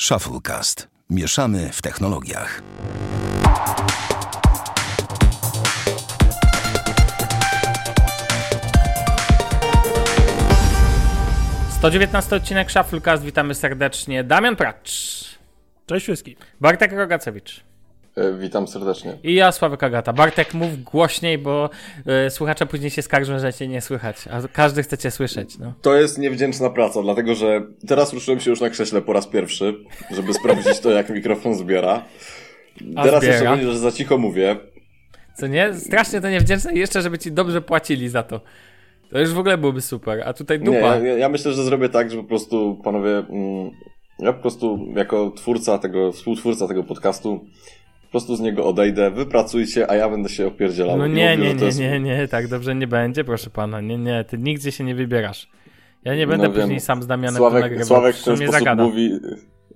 Shufflecast. Mieszamy w technologiach. Sto dziewiętnasty odcinek Shufflecast. Witamy serdecznie. Damian Pracz. Cześć wszystkim. Bartek Rogacewicz. E, Witam serdecznie. I ja, Sławek Agata. Bartek, mów głośniej, bo y, słuchacze później się skarżą, że cię nie słychać, a każdy chce cię słyszeć. No. To jest niewdzięczna praca, dlatego że teraz ruszyłem się już na krześle po raz pierwszy, żeby sprawdzić to, jak mikrofon zbiera. A Teraz zbiera? jeszcze będzie, że za cicho mówię. Co nie? Strasznie to niewdzięczne i jeszcze, żeby ci dobrze płacili za to. To już w ogóle byłoby super, a tutaj Nie, dupa. ja, ja ja myślę, że zrobię tak, że po prostu, panowie, mm, ja po prostu jako twórca tego, współtwórca tego podcastu, po prostu z niego odejdę, wypracujcie, a ja będę się opierdzielał. No nie, mówił, nie, nie, jest- nie, nie, tak dobrze nie będzie, proszę pana. Nie, nie, ty nigdzie się nie wybierasz. Ja nie będę No wiem. później sam z Damianem Sławek, nagrywał, Sławek w ten sposób zagada. mówi,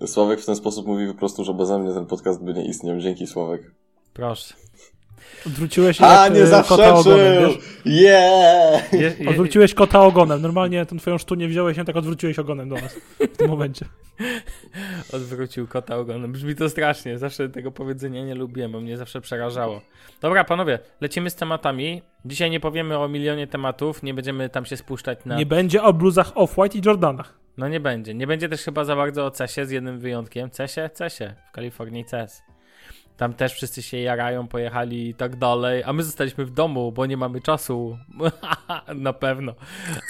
Sławek w ten sposób mówi po prostu, że beze mnie ten podcast by nie istniał. Dzięki, Sławek. Proszę. Odwróciłeś się A, jak, nie e, kota ogonem, wiesz? Yeah! Je, je, Odwróciłeś kota ogonem. Normalnie tą twoją sztunię wziąłeś i tak odwróciłeś ogonem do nas w tym momencie. Odwrócił kota ogonem. Brzmi to strasznie. Zawsze tego powiedzenia nie lubiłem, bo mnie zawsze przerażało. Dobra, panowie, lecimy z tematami. Dzisiaj nie powiemy o milionie tematów, nie będziemy tam się spuszczać na... Nie będzie o bluzach Off-White i Jordanach. No nie będzie. Nie będzie też chyba za bardzo o CESie, z jednym wyjątkiem. CESie? CESie. W Kalifornii CES. Tam też wszyscy się jarają, pojechali i tak dalej, a my zostaliśmy w domu, bo nie mamy czasu. Na pewno.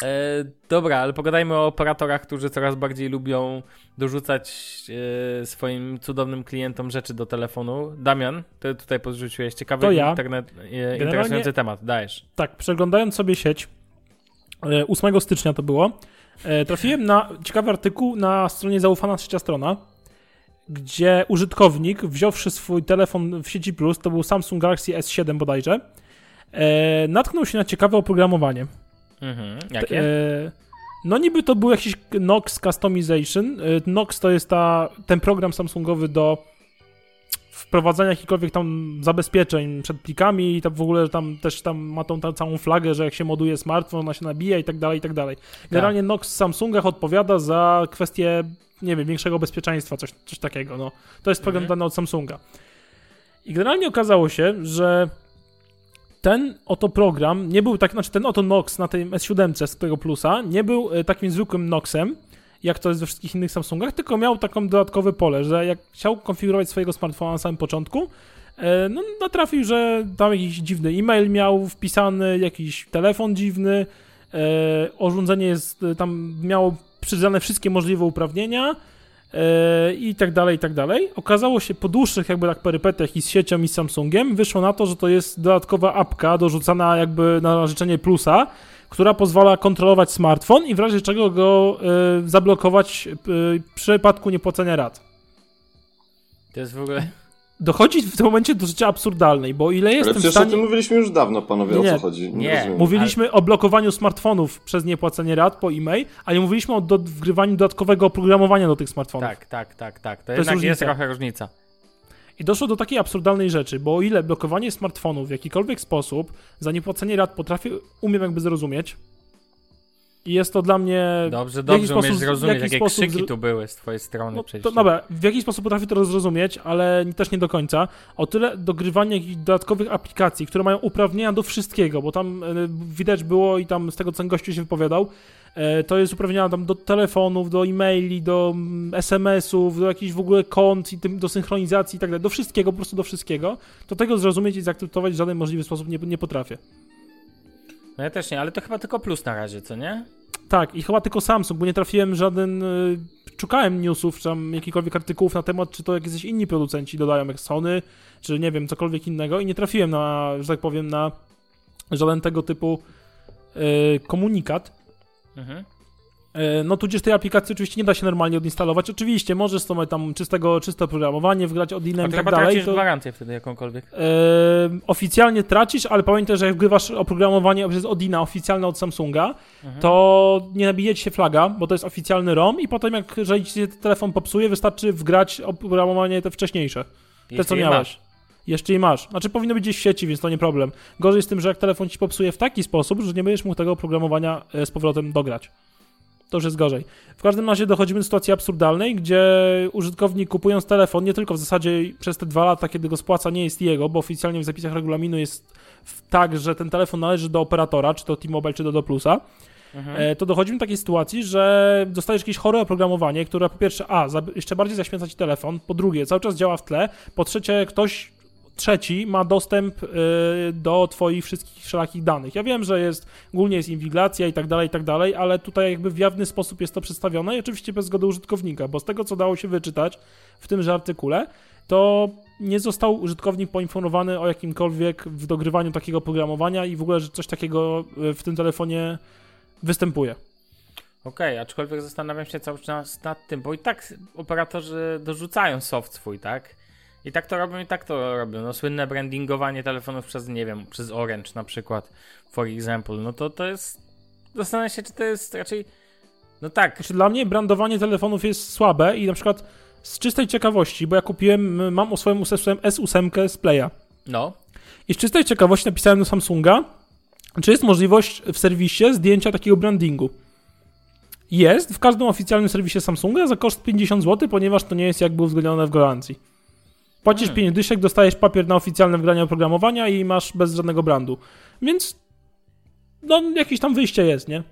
E, dobra, ale pogadajmy o operatorach, którzy coraz bardziej lubią dorzucać e, swoim cudownym klientom rzeczy do telefonu. Damian, ty tutaj podrzuciłeś ciekawy To ja. internet, e, interesujący temat. Dajesz. Tak, przeglądając sobie sieć, e, 8 stycznia to było, e, trafiłem na ciekawy artykuł na stronie zaufana trzecia strona, gdzie użytkownik, wziąwszy swój telefon w sieci Plus, to był Samsung Galaxy S7 bodajże, e, natknął się na ciekawe oprogramowanie. Mhm. Jakie? E, no niby to był jakiś Nox Customization. E, Nox to jest ta, ten program Samsungowy do wprowadzania jakichkolwiek tam zabezpieczeń przed plikami i tam w ogóle tam też tam ma tą, tą całą flagę, że jak się moduje smartfon, ona się nabija i tak dalej, i tak dalej. Generalnie Nox w Samsungach odpowiada za kwestię, nie wiem, większego bezpieczeństwa, coś, coś takiego, no. To jest program Mhm. dany od Samsunga. I generalnie okazało się, że ten oto program nie był tak, znaczy ten oto Nox na tej S7 z tego plusa nie był e, takim zwykłym Noxem, jak to jest we wszystkich innych Samsungach, tylko miał taką dodatkowe pole, że jak chciał konfigurować swojego smartfona na samym początku, e, no natrafił, że tam jakiś dziwny e-mail miał wpisany, jakiś telefon dziwny, e, urządzenie jest, e, tam miało przyznane wszystkie możliwe uprawnienia, i tak dalej, i tak dalej. Okazało się po dłuższych jakby tak perypetiach i z siecią i z Samsungiem wyszło na to, że to jest dodatkowa apka dorzucana jakby na życzenie plusa, która pozwala kontrolować smartfon i w razie czego go e, zablokować e, w przypadku niepłacenia rat. To jest w ogóle... Dochodzi w tym momencie do rzeczy absurdalnej, bo ile Ale jestem w przecież stanie... o tym mówiliśmy już dawno, panowie, Nie, o nie. co chodzi. Nie. rozumiem. Mówiliśmy o blokowaniu smartfonów przez niepłacenie rat po e-mail, a nie mówiliśmy o do, wgrywaniu dodatkowego oprogramowania do tych smartfonów. Tak, tak, tak, tak. To, jest jednak jest różnica. trochę różnica. I doszło do takiej absurdalnej rzeczy, bo o ile blokowanie smartfonów w jakikolwiek sposób za niepłacenie rat potrafię, umiem jakby zrozumieć. I jest to dla mnie. Dobrze, dobrze umiesz sposób- zrozumieć, jaki jakie sposób krzyki tu były z twojej strony No, przecież. to, dobra, w jaki sposób potrafię to zrozumieć, ale też nie do końca. O tyle dogrywanie jakichś dodatkowych aplikacji, które mają uprawnienia do wszystkiego, bo tam e, widać było i tam z tego, co gościu się wypowiadał, e, to jest uprawnienia tam do telefonów, do e-maili, do mm, SMS-ów, do jakichś w ogóle kont i tym, do synchronizacji i tak dalej, do wszystkiego, po prostu do wszystkiego. To tego zrozumieć i zaakceptować w żaden możliwy sposób nie, nie potrafię. No ja też nie, ale to chyba tylko plus na razie, co nie? Tak, i chyba tylko Samsung, bo nie trafiłem żaden. y, Szukałem newsów, czy tam jakichkolwiek artykułów na temat, czy to jakieś inni producenci dodają, jak Sony, czy nie wiem, cokolwiek innego, i nie trafiłem na, że tak powiem, na żaden tego typu y, komunikat. Mhm. Y, no tudzież tej aplikacji oczywiście nie da się normalnie odinstalować. Oczywiście możesz sobie tam czystego, czyste oprogramowanie wgrać od innym i tak dalej. tracisz To, gwarancję wtedy jakąkolwiek. e, oficjalnie tracisz, ale pamiętaj, że jak wgrywasz oprogramowanie przez Odina oficjalne od Samsunga, Mhm. to nie nabije się flaga, bo to jest oficjalny ROM i potem jak jeżeli ci się telefon popsuje, wystarczy wgrać oprogramowanie te wcześniejsze, te co miałeś. Jeszcze i masz. Znaczy powinno być gdzieś w sieci, więc to nie problem. Gorzej z tym, że jak telefon ci popsuje w taki sposób, że nie będziesz mógł tego oprogramowania e, z powrotem dograć. To już jest gorzej. W każdym razie dochodzimy do sytuacji absurdalnej, gdzie użytkownik kupując telefon, nie tylko w zasadzie przez te dwa lata, kiedy go spłaca, nie jest jego, bo oficjalnie w zapisach regulaminu jest tak, że ten telefon należy do operatora, czy to T-Mobile, czy do Do Plusa, Mhm. to dochodzimy do takiej sytuacji, że dostajesz jakieś chore oprogramowanie, które po pierwsze, a, jeszcze bardziej zaśmieca ci telefon, po drugie, cały czas działa w tle, po trzecie, ktoś trzeci ma dostęp y, do twoich wszystkich wszelakich danych. Ja wiem, że jest, ogólnie jest inwigilacja i tak dalej, i tak dalej, ale tutaj jakby w jawny sposób jest to przedstawione i oczywiście bez zgody użytkownika, bo z tego, co dało się wyczytać w tymże artykule, to nie został użytkownik poinformowany o jakimkolwiek w dogrywaniu takiego oprogramowania i w ogóle, że coś takiego y, w tym telefonie występuje. Okej, aczkolwiek zastanawiam się cały czas nad tym, bo i tak operatorzy dorzucają soft swój, tak? I tak to robią, i tak to robią. No słynne brandingowanie telefonów przez, nie wiem, przez Orange na przykład, for example. No to to jest... Zastanawiam się, czy to jest raczej... No tak, Znaczy, dla mnie brandowanie telefonów jest słabe i na przykład z czystej ciekawości, bo ja kupiłem, mam o swoim S8 z Playa no. i z czystej ciekawości napisałem do Samsunga, czy jest możliwość w serwisie zdjęcia takiego brandingu. Jest w każdym oficjalnym serwisie Samsunga za koszt 50 zł, ponieważ to nie jest jakby uwzględnione w gwarancji. Płacisz Hmm. 5 dyszek, dostajesz papier na oficjalne wgranie oprogramowania i masz bez żadnego brandu. Więc no jakieś tam wyjście jest, nie?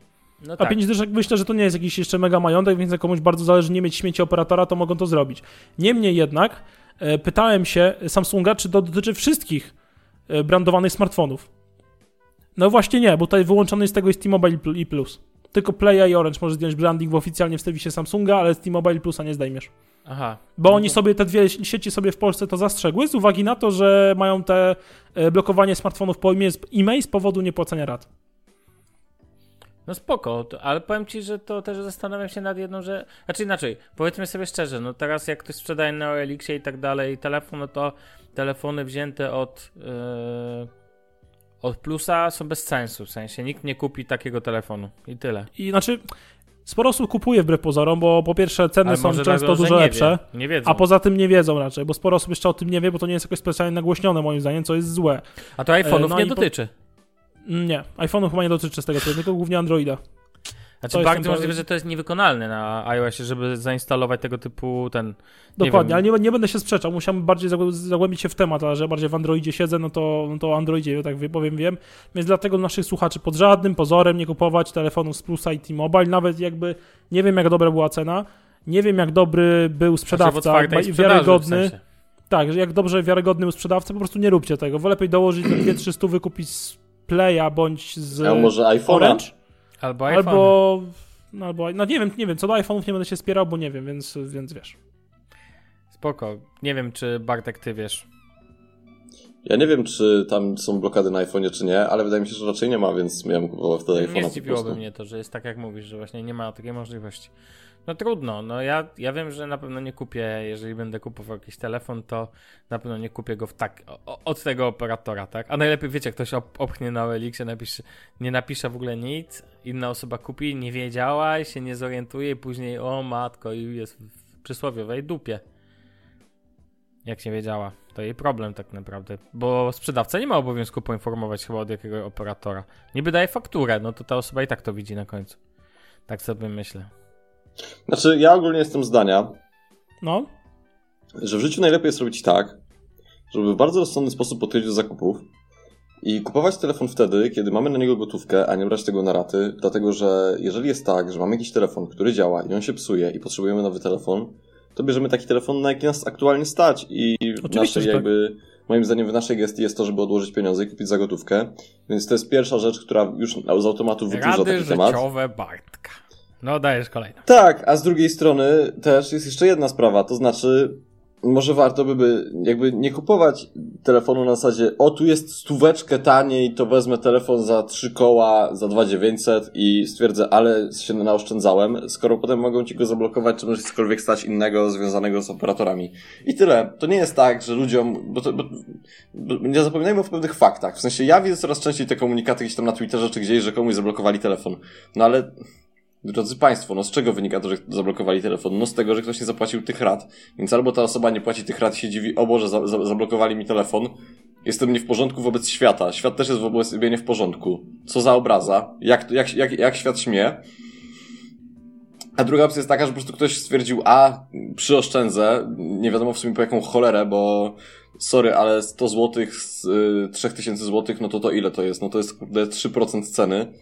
No A tak. 5 dyszek myślę, że to nie jest jakiś jeszcze mega majątek, więc jak komuś bardzo zależy nie mieć śmieci operatora, to mogą to zrobić. Niemniej jednak e, pytałem się Samsunga, czy to dotyczy wszystkich e, brandowanych smartfonów. No właśnie nie, bo tutaj wyłączony jest z tego jest T-Mobile i Plus. Tylko Playa i Orange może zdjąć branding w oficjalnie w serwisie Samsunga, ale z T-Mobile Plusa nie zdejmiesz. Aha. Bo oni sobie, te dwie sieci sobie w Polsce to zastrzegły z uwagi na to, że mają te e, blokowanie smartfonów po e-mail z powodu niepłacenia rat. No spoko, ale powiem ci, że to też zastanawiam się nad jedną, że... Znaczy inaczej, powiedzmy sobie szczerze, no teraz jak ktoś sprzedaje na OLX i tak dalej telefon, no to telefony wzięte od... Yy, od plusa są bez sensu, w sensie nikt nie kupi takiego telefonu i tyle. I znaczy, sporo osób kupuje wbrew pozorom, bo po pierwsze ceny Ale są często dlatego, dużo nie lepsze, Wie, nie wiedzą. a poza tym nie wiedzą raczej, bo sporo osób jeszcze o tym nie wie, bo to nie jest jakoś specjalnie nagłośnione moim zdaniem, co jest złe. A to iPhone'ów no nie i po- dotyczy. Mm, Nie, iPhone'u chyba nie dotyczy z tego, tylko głównie Androida. Znaczy bardzo możliwe, że to jest niewykonalne na iOSie, żeby zainstalować tego typu ten... Dokładnie, wiem. ale nie, nie będę się sprzeczał, musiałem bardziej zagłę- zagłębić się w temat, a że bardziej w Androidzie siedzę, no to, no to Androidzie, tak wie- powiem, wiem. Więc dlatego naszych słuchaczy pod żadnym pozorem nie kupować telefonów z Plusa i T-Mobile, nawet jakby nie wiem jak dobra była cena, nie wiem jak dobry był Znaczy sprzedawca, sprzedaży, wiarygodny. W sensie. Tak, że jak dobrze wiarygodny był sprzedawca, po prostu nie róbcie tego. Wolę lepiej dołożyć te 2-3 stówy kupić z Playa bądź z A może iPhone'a? Orange, Albo iPhone. albo, no, albo, no nie wiem, nie wiem, co do iPhone'ów nie będę się spierał, bo nie wiem, więc, więc wiesz. Spoko. Nie wiem, czy Bartek, ty wiesz. Ja nie wiem, czy tam są blokady na iPhone'ie, czy nie, ale wydaje mi się, że raczej nie ma, więc miałem kupował wtedy iPhone'a Nie zdziwiłoby mnie to, że jest tak jak mówisz, że właśnie nie ma takiej możliwości. No trudno, no ja, ja wiem, że na pewno nie kupię, jeżeli będę kupował jakiś telefon, to na pewno nie kupię go w tak, o, od tego operatora, tak? A najlepiej, wiecie, ktoś op, opchnie na OLX, napisze, nie napisze w ogóle nic, inna osoba kupi, nie wiedziała, się nie zorientuje i później, o matko, i jest w przysłowiowej dupie. Jak nie wiedziała. To jej problem tak naprawdę, bo sprzedawca nie ma obowiązku poinformować chyba od jakiego operatora. Niby daje fakturę, no to ta osoba i tak to widzi na końcu. Tak sobie myślę. Znaczy, ja ogólnie jestem zdania, No, że w życiu najlepiej jest robić tak, żeby w bardzo rozsądny sposób podchodzić do zakupów i kupować telefon wtedy, kiedy mamy na niego gotówkę, a nie brać tego na raty, dlatego że jeżeli jest tak, że mamy jakiś telefon, który działa i on się psuje i potrzebujemy nowy telefon, to bierzemy taki telefon, na jaki nas aktualnie stać i w Oczywiście, naszej tak. jakby, moim zdaniem w naszej gestii jest to, żeby odłożyć pieniądze i kupić za gotówkę, więc to jest pierwsza rzecz, która już z automatu wyklucza Rady taki temat. życiowe Bartka. No dajesz kolejną. Tak, a z drugiej strony też jest jeszcze jedna sprawa, to znaczy może warto by, by jakby nie kupować telefonu na zasadzie o tu jest stóweczkę taniej, to wezmę telefon za trzy koła, za 2900 i stwierdzę, ale się naoszczędzałem, skoro potem mogą ci go zablokować, czy może cokolwiek stać innego związanego z operatorami. I tyle. To nie jest tak, że ludziom, bo, to, bo, bo nie zapominajmy o pewnych faktach. W sensie ja widzę coraz częściej te komunikaty gdzieś tam na Twitterze czy gdzieś, że komuś zablokowali telefon. No ale Drodzy Państwo, no z czego wynika to, że zablokowali telefon? No z tego, że ktoś nie zapłacił tych rat. Więc albo ta osoba nie płaci tych rat i się dziwi, o Boże, za, za, zablokowali mi telefon. Jestem nie w porządku wobec świata. Świat też jest wobec siebie nie w porządku. Co za obraza? Jak, jak, jak, jak świat śmie? A druga opcja jest taka, że po prostu ktoś stwierdził, a przyoszczędzę, nie wiadomo w sumie po jaką cholerę, bo sorry, ale 100 zł z y, 3000 zł, no to to ile to jest? No to jest kurde 3% ceny.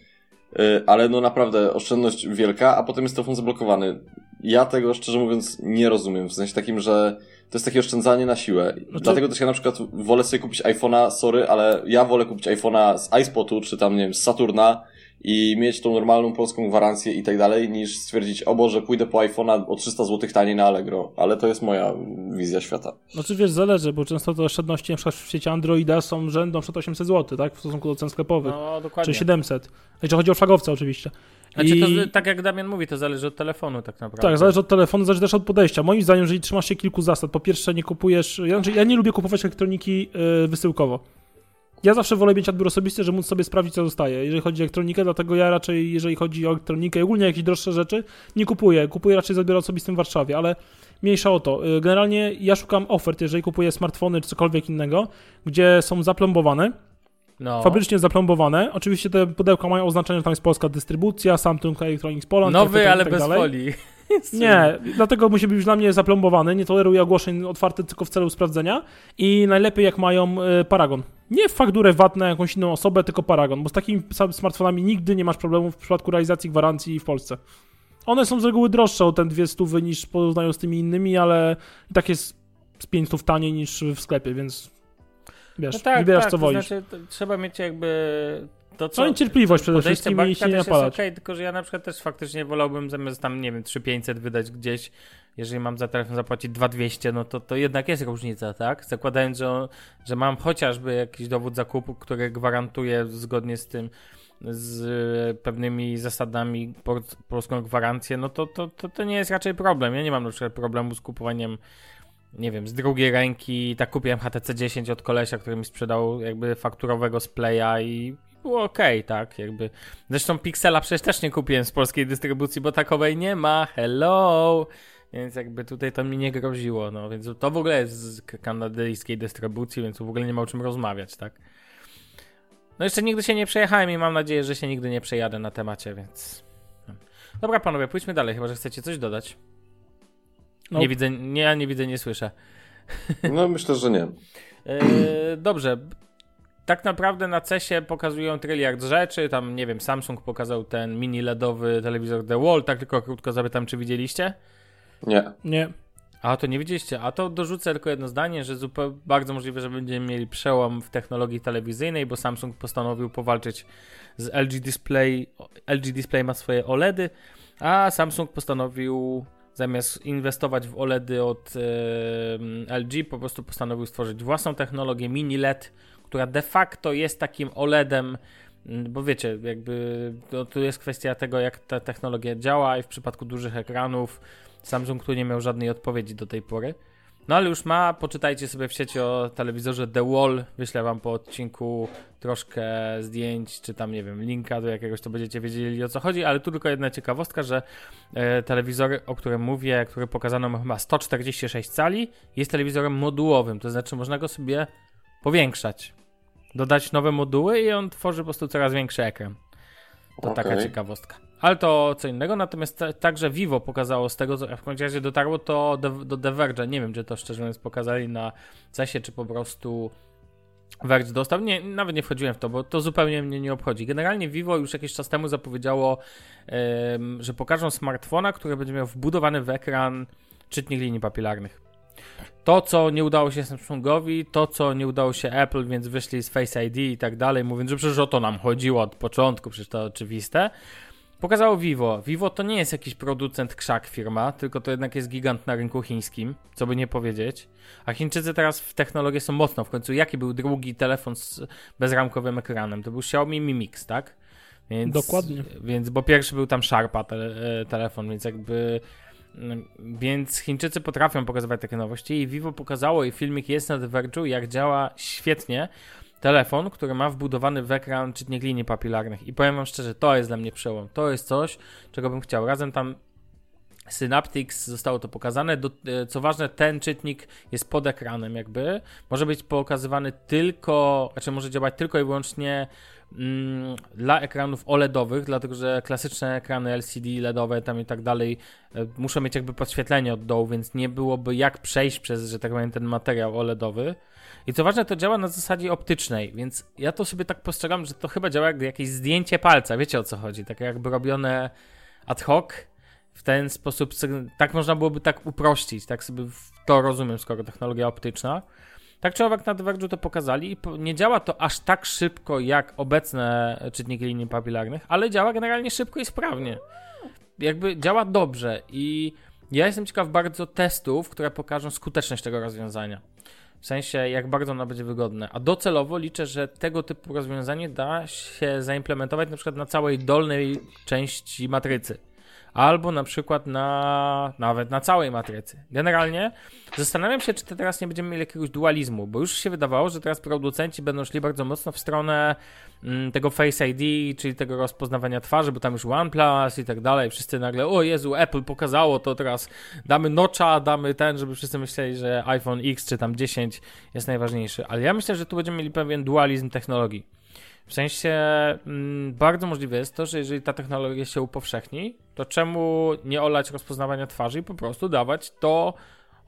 Y, ale no naprawdę oszczędność wielka, a potem jest telefon zablokowany. Ja tego szczerze mówiąc nie rozumiem, w sensie takim, że to jest takie oszczędzanie na siłę. Znaczy- Dlatego też ja na przykład wolę sobie kupić iPhone'a, sorry, ale ja wolę kupić iPhone'a z iSpotu, czy tam, nie wiem, z Saturna i mieć tą normalną polską gwarancję i tak dalej, niż stwierdzić, o Boże, pójdę po iPhone'a o 300 zł taniej na Allegro. Ale to jest moja wizja świata. Znaczy wiesz, zależy, bo często te oszczędności na przykład w świecie Androida są rzędą przed 800 zł, tak? W stosunku do cen sklepowych. No, dokładnie. czy 700. Znaczy chodzi o flagowca oczywiście. Znaczy, I- to, tak jak Damian mówi, to zależy od telefonu tak naprawdę. Tak, zależy od telefonu, zależy też od podejścia. Moim zdaniem, jeżeli trzymasz się kilku zasad, po pierwsze nie kupujesz, ja, znaczy, ja nie lubię kupować elektroniki yy, wysyłkowo. Ja zawsze wolę mieć odbiór osobisty, żeby móc sobie sprawdzić, co zostaje, jeżeli chodzi o elektronikę, dlatego ja raczej, jeżeli chodzi o elektronikę i ogólnie jakieś droższe rzeczy, nie kupuję. Kupuję raczej z odbiorem osobistym w Warszawie, ale mniejsza o to. Yy, Generalnie ja szukam ofert, jeżeli kupuję smartfony czy cokolwiek innego, gdzie są zaplombowane, no. fabrycznie zaplombowane. Oczywiście te pudełka mają oznaczenie, że tam jest polska dystrybucja, Samsung Electronics Poland, tak, Nowy, tak, ale tak bez folii. Nie, dlatego musi być dla mnie zaplombowany. Nie toleruję ogłoszeń otwartych tylko w celu sprawdzenia. I najlepiej jak mają e, paragon. Nie fakturę VAT na jakąś inną osobę, tylko paragon, bo z takimi smartfonami nigdy nie masz problemu w przypadku realizacji gwarancji w Polsce. One są z reguły droższe o ten dwie stówy niż porównują z tymi innymi, ale tak jest z 5 stów taniej niż w sklepie, więc wiesz, No tak, wybierasz tak, co to wolisz. Znaczy, to trzeba mieć jakby to, co... No i cierpliwość przede wszystkim i się nie napalać. okej, tylko że ja na przykład też faktycznie wolałbym zamiast tam, nie wiem, 3500 wydać gdzieś, jeżeli mam za telefon zapłacić 2200, no to, to jednak jest różnica, tak? Zakładając, że, że mam chociażby jakiś dowód zakupu, który gwarantuje zgodnie z tym, z pewnymi zasadami polską gwarancję, no to, to, to, to nie jest raczej problem. Ja nie mam na przykład problemu z kupowaniem nie wiem, z drugiej ręki, tak kupiłem HTC 10 od kolesia, który mi sprzedał jakby fakturowego z Playa i było okej, tak, jakby. Zresztą Pixela przecież też nie kupiłem z polskiej dystrybucji, bo takowej nie ma, hello! Więc jakby tutaj to mi nie groziło, no, więc to w ogóle jest z kanadyjskiej dystrybucji, więc w ogóle nie ma o czym rozmawiać, tak. No jeszcze nigdy się nie przejechałem i mam nadzieję, że się nigdy nie przejadę na temacie, więc... Dobra panowie, pójdźmy dalej, chyba, że chcecie coś dodać. No. Nie widzę, nie, ja nie widzę, nie słyszę. No myślę, że nie. Yy, dobrze. Tak naprawdę na CESie pokazują tryliard rzeczy. Tam, nie wiem, Samsung pokazał ten mini LEDowy telewizor The Wall. Tak tylko krótko zapytam, czy widzieliście? Nie. Nie. A to nie widzieliście. A to dorzucę tylko jedno zdanie, że zupełnie bardzo możliwe, że będziemy mieli przełom w technologii telewizyjnej, bo Samsung postanowił powalczyć z LG Display. LG Display ma swoje OLEDy, a Samsung postanowił zamiast inwestować w OLEDy od LG, po prostu postanowił stworzyć własną technologię mini LED, która de facto jest takim OLEDem, bo wiecie, jakby to, tu jest kwestia tego, jak ta technologia działa i w przypadku dużych ekranów Samsung tu nie miał żadnej odpowiedzi do tej pory. No ale już ma, poczytajcie sobie w sieci o telewizorze The Wall, wyślę wam po odcinku troszkę zdjęć, czy tam, nie wiem, linka do jakiegoś, to będziecie wiedzieli o co chodzi, ale tu tylko jedna ciekawostka, że e, telewizor, o którym mówię, który pokazano ma chyba 146 cali, jest telewizorem modułowym, to znaczy można go sobie powiększać, dodać nowe moduły i on tworzy po prostu coraz większy ekran. To taka Okej. ciekawostka. Ale to co innego, natomiast ta- także Vivo pokazało z tego, co w końcu razie dotarło to do, do The Verge'a. Nie wiem, czy to szczerze mówiąc pokazali na CESie, czy po prostu Verge dostał. Nie, nawet nie wchodziłem w to, bo to zupełnie mnie nie obchodzi. Generalnie Vivo już jakiś czas temu zapowiedziało, em, że pokażą smartfona, który będzie miał wbudowany w ekran czytnik linii papilarnych. To, co nie udało się Samsungowi, to, co nie udało się Apple, więc wyszli z Face ID i tak dalej, mówiąc, że przecież o to nam chodziło od początku, przecież to oczywiste. Pokazało Vivo. Vivo to nie jest jakiś producent krzak firma, tylko to jednak jest gigant na rynku chińskim, co by nie powiedzieć. A Chińczycy teraz w technologię są mocno. W końcu jaki był drugi telefon z bezramkowym ekranem? To był Xiaomi Mi Mix, tak? Więc, Dokładnie. Więc, bo pierwszy był tam Sharpa te, e, telefon, więc jakby... mm, Więc Chińczycy potrafią pokazywać takie nowości i Vivo pokazało i filmik jest na Verge'u, jak działa świetnie telefon, który ma wbudowany w ekran czytnik linii papilarnych. I powiem wam szczerze, to jest dla mnie przełom. To jest coś, czego bym chciał. Razem tam Synaptics zostało to pokazane. Do, e, co ważne, ten czytnik jest pod ekranem, jakby. Może być pokazywany tylko, znaczy może działać tylko i wyłącznie dla ekranów OLEDowych, dlatego że klasyczne ekrany LCD, LEDowe tam i tak dalej e, muszą mieć jakby podświetlenie od dołu, więc nie byłoby jak przejść przez, że tak powiem, ten materiał OLEDowy. I co ważne, to działa na zasadzie optycznej, więc ja to sobie tak postrzegam, że to chyba działa jak jakieś zdjęcie palca, wiecie o co chodzi, tak jakby robione ad hoc, w ten sposób, tak można byłoby tak uprościć, tak sobie to rozumiem, skoro technologia optyczna. Tak czy owak na Diverge'u to pokazali i nie działa to aż tak szybko jak obecne czytniki linii papilarnych, ale działa generalnie szybko i sprawnie. Jakby działa dobrze i ja jestem ciekaw bardzo testów, które pokażą skuteczność tego rozwiązania. W sensie, jak bardzo ono będzie wygodne. A docelowo liczę, że tego typu rozwiązanie da się zaimplementować na przykład na całej dolnej części matrycy albo na przykład na nawet na całej matrycy. Generalnie zastanawiam się, czy teraz nie będziemy mieli jakiegoś dualizmu, bo już się wydawało, że teraz producenci będą szli bardzo mocno w stronę mm, tego Face ID, czyli tego rozpoznawania twarzy, bo tam już OnePlus i tak dalej. Wszyscy nagle, o Jezu, Apple pokazało to teraz, damy notcha, damy ten, żeby wszyscy myśleli, że iPhone X czy tam 10 jest najważniejszy. Ale ja myślę, że tu będziemy mieli pewien dualizm technologii. W sensie mm, bardzo możliwe jest to, że jeżeli ta technologia się upowszechni, to czemu nie olać rozpoznawania twarzy i po prostu dawać to,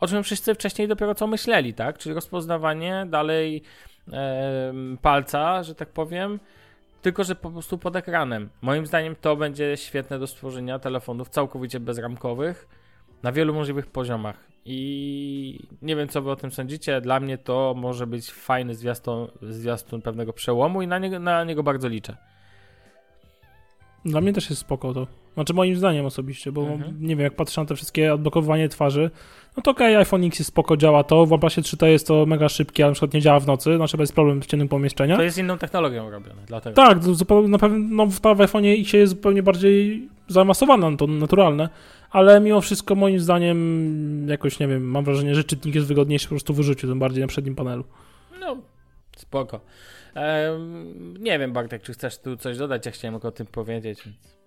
o czym wszyscy wcześniej dopiero co myśleli, tak? Czyli rozpoznawanie dalej e, palca, że tak powiem, tylko że po prostu pod ekranem. Moim zdaniem to będzie świetne do stworzenia telefonów całkowicie bezramkowych na wielu możliwych poziomach. I nie wiem, co wy o tym sądzicie. Dla mnie to może być fajny zwiastun, zwiastun pewnego przełomu i na niego, na niego bardzo liczę. Dla mnie też jest spoko to. Znaczy moim zdaniem osobiście, bo mhm. nie wiem, jak patrzę na te wszystkie odblokowanie twarzy, no to okej, okay, iPhone X jest spoko, działa to, w OnePlusie 3T jest to mega szybkie, ale na przykład nie działa w nocy, znaczy bez problem w ciemnym pomieszczeniu. To jest inną technologią robione, dlatego. Tak, zupełnie, na pewno no, w iPhone X jest zupełnie bardziej zaawansowane, no to naturalne, ale mimo wszystko moim zdaniem jakoś, nie wiem, mam wrażenie, że czytnik jest wygodniejszy po prostu w użyciu, tym bardziej na przednim panelu. No, spoko. Ehm, nie wiem, Bartek, czy chcesz tu coś dodać? Ja chciałem o tym powiedzieć. Więc...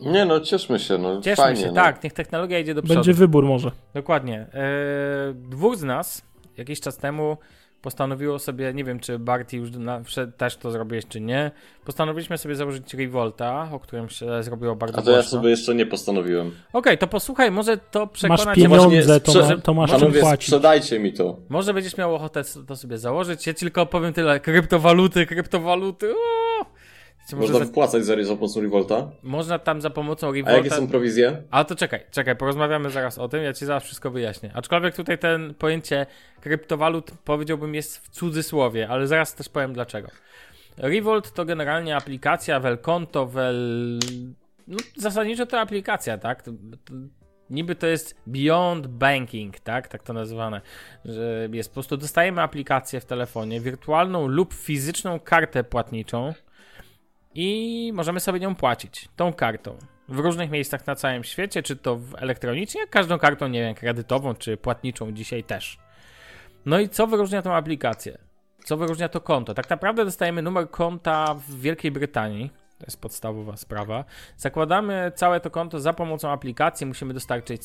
Nie no, cieszmy się, no Cieszmy fajnie, się, no. tak, niech technologia idzie do przodu. Będzie wybór może. Dokładnie. Eee, dwóch z nas jakiś czas temu postanowiło sobie, nie wiem czy Barty już na, też to zrobiłeś czy nie, postanowiliśmy sobie założyć Revolta, o którym się zrobiło bardzo A to ja sobie jeszcze nie postanowiłem. Okej, okay, to posłuchaj, może to przekonać... Masz pieniądze, to, ma, to masz czym płacić. sprzedajcie mi to. Może będziesz miał ochotę to sobie założyć, ja tylko powiem tyle, kryptowaluty, kryptowaluty, można za... wpłacać za, za pomocą Revolta? Można tam za pomocą Revolta... A jakie są prowizje? Ale to czekaj, czekaj, porozmawiamy zaraz o tym, ja ci zaraz wszystko wyjaśnię. Aczkolwiek tutaj ten pojęcie kryptowalut powiedziałbym jest w cudzysłowie, ale zaraz też powiem dlaczego. Revolt to generalnie aplikacja, wel konto, wel... No, zasadniczo to aplikacja, tak? Niby to jest beyond banking, tak? Tak to nazywane. Że jest po prostu dostajemy aplikację w telefonie, wirtualną lub fizyczną kartę płatniczą, i możemy sobie nią płacić, tą kartą. W różnych miejscach na całym świecie, czy to elektronicznie, każdą kartą, nie wiem, kredytową, czy płatniczą dzisiaj też. No i co wyróżnia tą aplikację? Co wyróżnia to konto? Tak naprawdę dostajemy numer konta w Wielkiej Brytanii. To jest podstawowa sprawa. Zakładamy całe to konto za pomocą aplikacji. Musimy dostarczyć,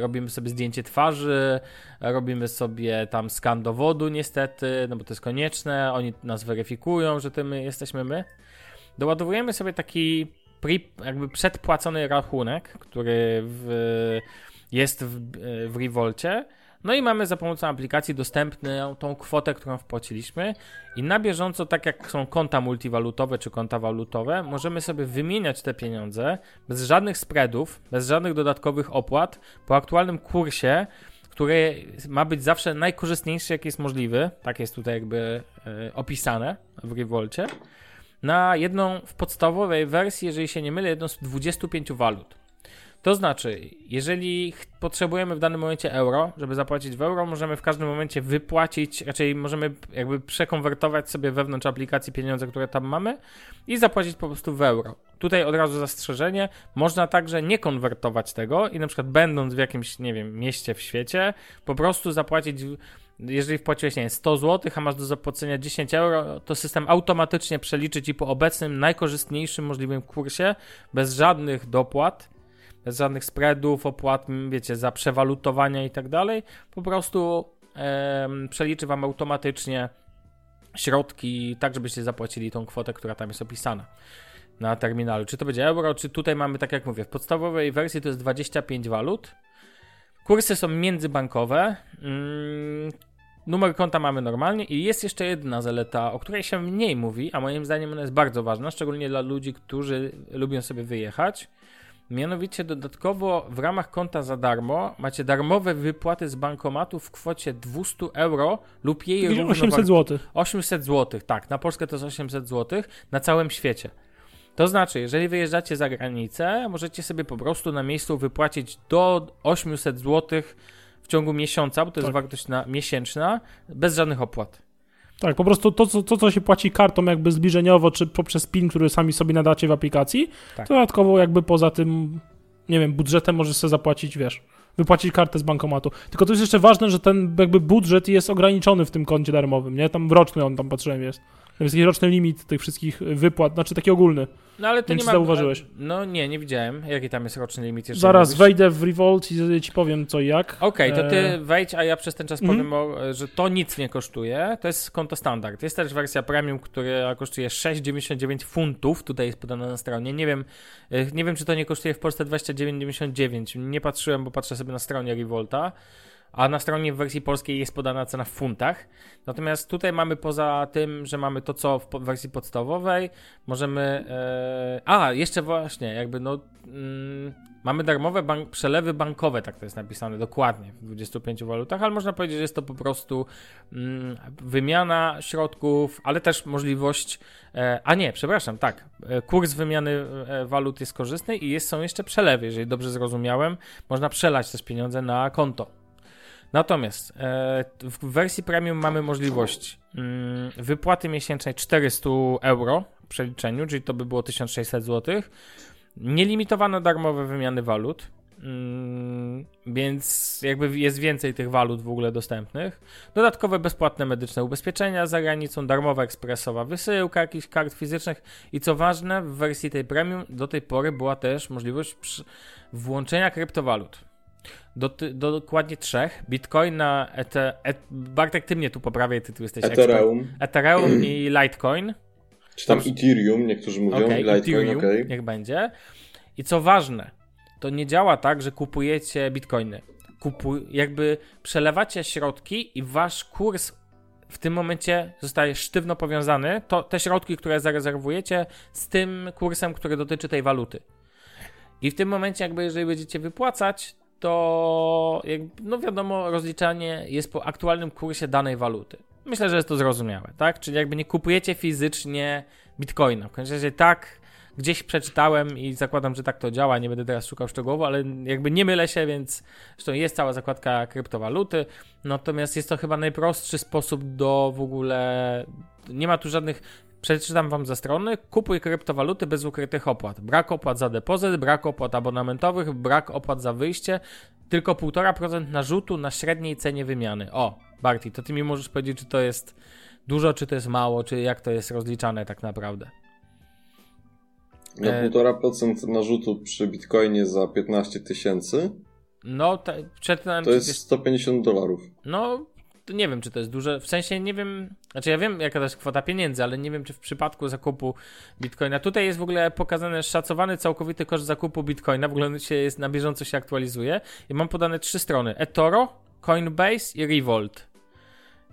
robimy sobie zdjęcie twarzy, robimy sobie tam skan dowodu, niestety, no bo to jest konieczne. Oni nas weryfikują, że to my jesteśmy my doładowujemy sobie taki pre, jakby przedpłacony rachunek, który w, jest w, w Revolcie. No i mamy za pomocą aplikacji dostępną tą kwotę, którą wpłaciliśmy i na bieżąco, tak jak są konta multiwalutowe czy konta walutowe, możemy sobie wymieniać te pieniądze bez żadnych spreadów, bez żadnych dodatkowych opłat po aktualnym kursie, który ma być zawsze najkorzystniejszy, jaki jest możliwy. Tak jest tutaj jakby y, opisane w Revolcie na jedną w podstawowej wersji, jeżeli się nie mylę, jedną z 25 walut. To znaczy, jeżeli potrzebujemy w danym momencie euro, żeby zapłacić w euro, możemy w każdym momencie wypłacić, raczej możemy jakby przekonwertować sobie wewnątrz aplikacji pieniądze, które tam mamy i zapłacić po prostu w euro. Tutaj od razu zastrzeżenie, można także nie konwertować tego i na przykład będąc w jakimś, nie wiem, mieście w świecie, po prostu zapłacić jeżeli wpłaciłeś nie 100 zł, a masz do zapłacenia 10 euro, to system automatycznie przeliczy ci po obecnym najkorzystniejszym możliwym kursie, bez żadnych dopłat, bez żadnych spreadów, opłat, wiecie, za przewalutowania i tak dalej. Po prostu przeliczy wam automatycznie środki, tak żebyście zapłacili tą kwotę, która tam jest opisana na terminalu. Czy to będzie euro, czy tutaj mamy, tak jak mówię, w podstawowej wersji to jest 25 walut. Kursy są międzybankowe. Numer konta mamy normalnie i jest jeszcze jedna zaleta, o której się mniej mówi, a moim zdaniem ona jest bardzo ważna, szczególnie dla ludzi, którzy lubią sobie wyjechać. Mianowicie dodatkowo w ramach konta za darmo macie darmowe wypłaty z bankomatu w kwocie 200 euro lub jej równowag- 800 zł. 800 zł, tak, na Polskę to jest 800 zł na całym świecie. To znaczy, jeżeli wyjeżdżacie za granicę, możecie sobie po prostu na miejscu wypłacić do 800 zł w ciągu miesiąca, bo to jest Tak. wartość na, miesięczna, bez żadnych opłat. Tak, po prostu to co, to, co się płaci kartą jakby zbliżeniowo, czy poprzez PIN, który sami sobie nadacie w aplikacji, Tak. to dodatkowo jakby poza tym, nie wiem, budżetem możesz sobie zapłacić, wiesz, wypłacić kartę z bankomatu. Tylko to jest jeszcze ważne, że ten jakby budżet jest ograniczony w tym koncie darmowym, nie? Tam roczny on tam patrzyłem jest. Jest jakiś roczny limit tych wszystkich wypłat, znaczy taki ogólny. No ale to Nie nie ma... zauważyłeś. No nie, nie widziałem. Jaki tam jest roczny limit jeszcze? Zaraz mówisz? wejdę w Revolt i ci powiem co i jak. Okej, to ty E, wejdź, a ja przez ten czas Mhm. powiem, o, że to nic nie kosztuje. To jest konto standard. Jest też wersja premium, która kosztuje 6,99 funtów. Tutaj jest podana na stronie. Nie wiem, e, nie wiem, czy to nie kosztuje w Polsce 29,99. Nie patrzyłem, bo patrzę sobie na stronie Revolta. A na stronie w wersji polskiej jest podana cena w funtach. Natomiast tutaj mamy poza tym, że mamy to, co w wersji podstawowej, możemy. E, a, jeszcze właśnie, jakby no. Mm, mamy darmowe bank, przelewy bankowe, tak to jest napisane dokładnie w 25 walutach, ale można powiedzieć, że jest to po prostu mm, wymiana środków, ale też możliwość. E, a nie, przepraszam, tak. E, kurs wymiany walut jest korzystny i jest, są jeszcze przelewy, jeżeli dobrze zrozumiałem. Można przelać też pieniądze na konto. Natomiast e, w wersji premium mamy możliwość mm, wypłaty miesięcznej 400 euro w przeliczeniu, czyli to by było 1600 zł. Nielimitowane darmowe wymiany walut. Mm, więc jakby jest więcej tych walut w ogóle dostępnych. Dodatkowe bezpłatne medyczne ubezpieczenia za granicą, darmowa ekspresowa wysyłka jakichś kart fizycznych i co ważne, w wersji tej premium do tej pory była też możliwość włączenia kryptowalut. Do, do dokładnie trzech. Bitcoina, ete, et, Bartek, ty mnie tu poprawiaj, ty tu jesteś ekspert. Ethereum, Ethereum i Litecoin. czy tam Ethereum, niektórzy mówią, Okej, Litecoin, Ethereum, okej. niech będzie. I co ważne, to nie działa tak, że kupujecie bitcoiny. Kupuj, jakby przelewacie środki i wasz kurs w tym momencie zostaje sztywno powiązany. To te środki, które zarezerwujecie z tym kursem, który dotyczy tej waluty. I w tym momencie, jakby jeżeli będziecie wypłacać, to no wiadomo, rozliczanie jest po aktualnym kursie danej waluty. Myślę, że jest to zrozumiałe, tak? Czyli jakby nie kupujecie fizycznie bitcoina. W każdym razie tak, gdzieś przeczytałem i zakładam, że tak to działa. Nie będę teraz szukał szczegółowo, ale jakby nie mylę się, więc zresztą jest cała zakładka kryptowaluty. Natomiast jest to chyba najprostszy sposób do w ogóle. Nie ma tu żadnych. Przeczytam wam ze strony. Kupuj kryptowaluty bez ukrytych opłat. Brak opłat za depozyt, brak opłat abonamentowych, brak opłat za wyjście. Tylko 1,5% narzutu na średniej cenie wymiany. O, Barty, to ty mi możesz powiedzieć, czy to jest dużo, czy to jest mało, czy jak to jest rozliczane tak naprawdę. Na E, 1,5% narzutu przy Bitcoinie za 15 tysięcy No, te, przeczytałem to jest 150 dolarów. No, nie wiem, czy to jest duże. W sensie nie wiem. Znaczy, ja wiem, jaka to jest kwota pieniędzy, ale nie wiem, czy w przypadku zakupu bitcoina. Tutaj jest w ogóle pokazany szacowany całkowity koszt zakupu bitcoina. W ogóle się jest na bieżąco się aktualizuje. I mam podane trzy strony: eToro, Coinbase i Revolt.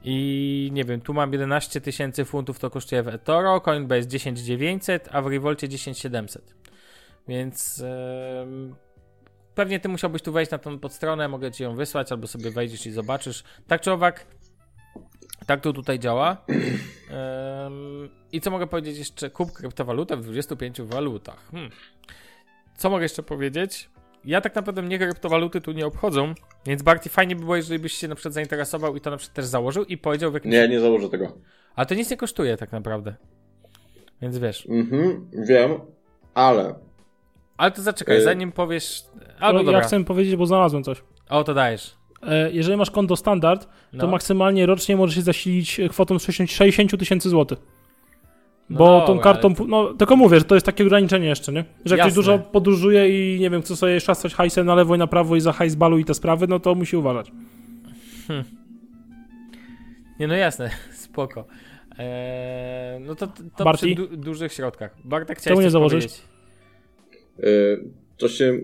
I nie wiem, tu mam 11 tysięcy funtów, to kosztuje w eToro, Coinbase 10900, a w Revolcie 10700. Więc em, pewnie ty musiałbyś tu wejść na tą podstronę, mogę ci ją wysłać, albo sobie wejdziesz i zobaczysz. Tak czy owak, tak to tutaj działa. Em, I co mogę powiedzieć jeszcze? Kup kryptowalutę w 25 walutach. Hmm. Co mogę jeszcze powiedzieć? Ja tak naprawdę mnie kryptowaluty tu nie obchodzą, więc bardziej fajnie by było, jeżeli byś się na przykład zainteresował i to na przykład też założył i powiedział w jakimś... Nie, nie założę tego. Ale to nic nie kosztuje tak naprawdę. Więc wiesz. Mhm, wiem, ale Ale to zaczekaj, Y- zanim powiesz... Albo ja dobra. chcę powiedzieć, bo znalazłem coś. O, to dajesz. E, Jeżeli masz konto standard, to No. maksymalnie rocznie możesz się zasilić kwotą 60 60 tysięcy złotych. No Bo dobra, tą kartą, ale to- no tylko mówię, że to jest takie ograniczenie jeszcze, nie? Że jak ktoś dużo podróżuje i nie wiem, chce sobie szastać hajsem na lewo i na prawo i za hajs balu i te sprawy, no to musi uważać. Nie, no jasne, spoko. Eee, no to, to przy du dużych środkach. Bartek, Czemu chciałeś nie coś założysz? powiedzieć? E, to się.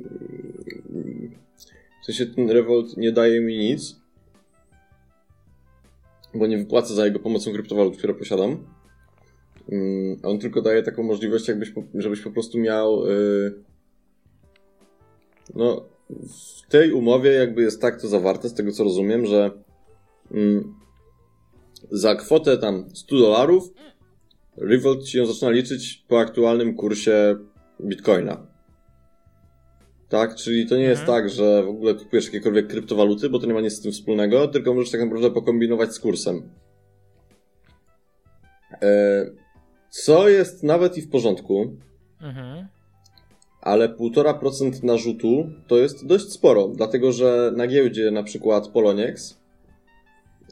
W sensie ten Revolt nie daje mi nic. Bo nie wypłacę za jego pomocą kryptowalut, które posiadam. Mm, On tylko daje taką możliwość, jakbyś, żebyś po prostu miał. y, No, w tej umowie jakby jest tak to zawarte, z tego co rozumiem, że mm, za kwotę tam 100 dolarów Revolt ci ją zaczyna liczyć po aktualnym kursie Bitcoina. Tak, czyli to nie jest Mhm. tak, że w ogóle kupujesz jakiekolwiek kryptowaluty, bo to nie ma nic z tym wspólnego, tylko możesz tak naprawdę pokombinować z kursem. E, co jest nawet i w porządku, Mhm. ale 1,5% narzutu to jest dość sporo, dlatego że na giełdzie na przykład Poloniex,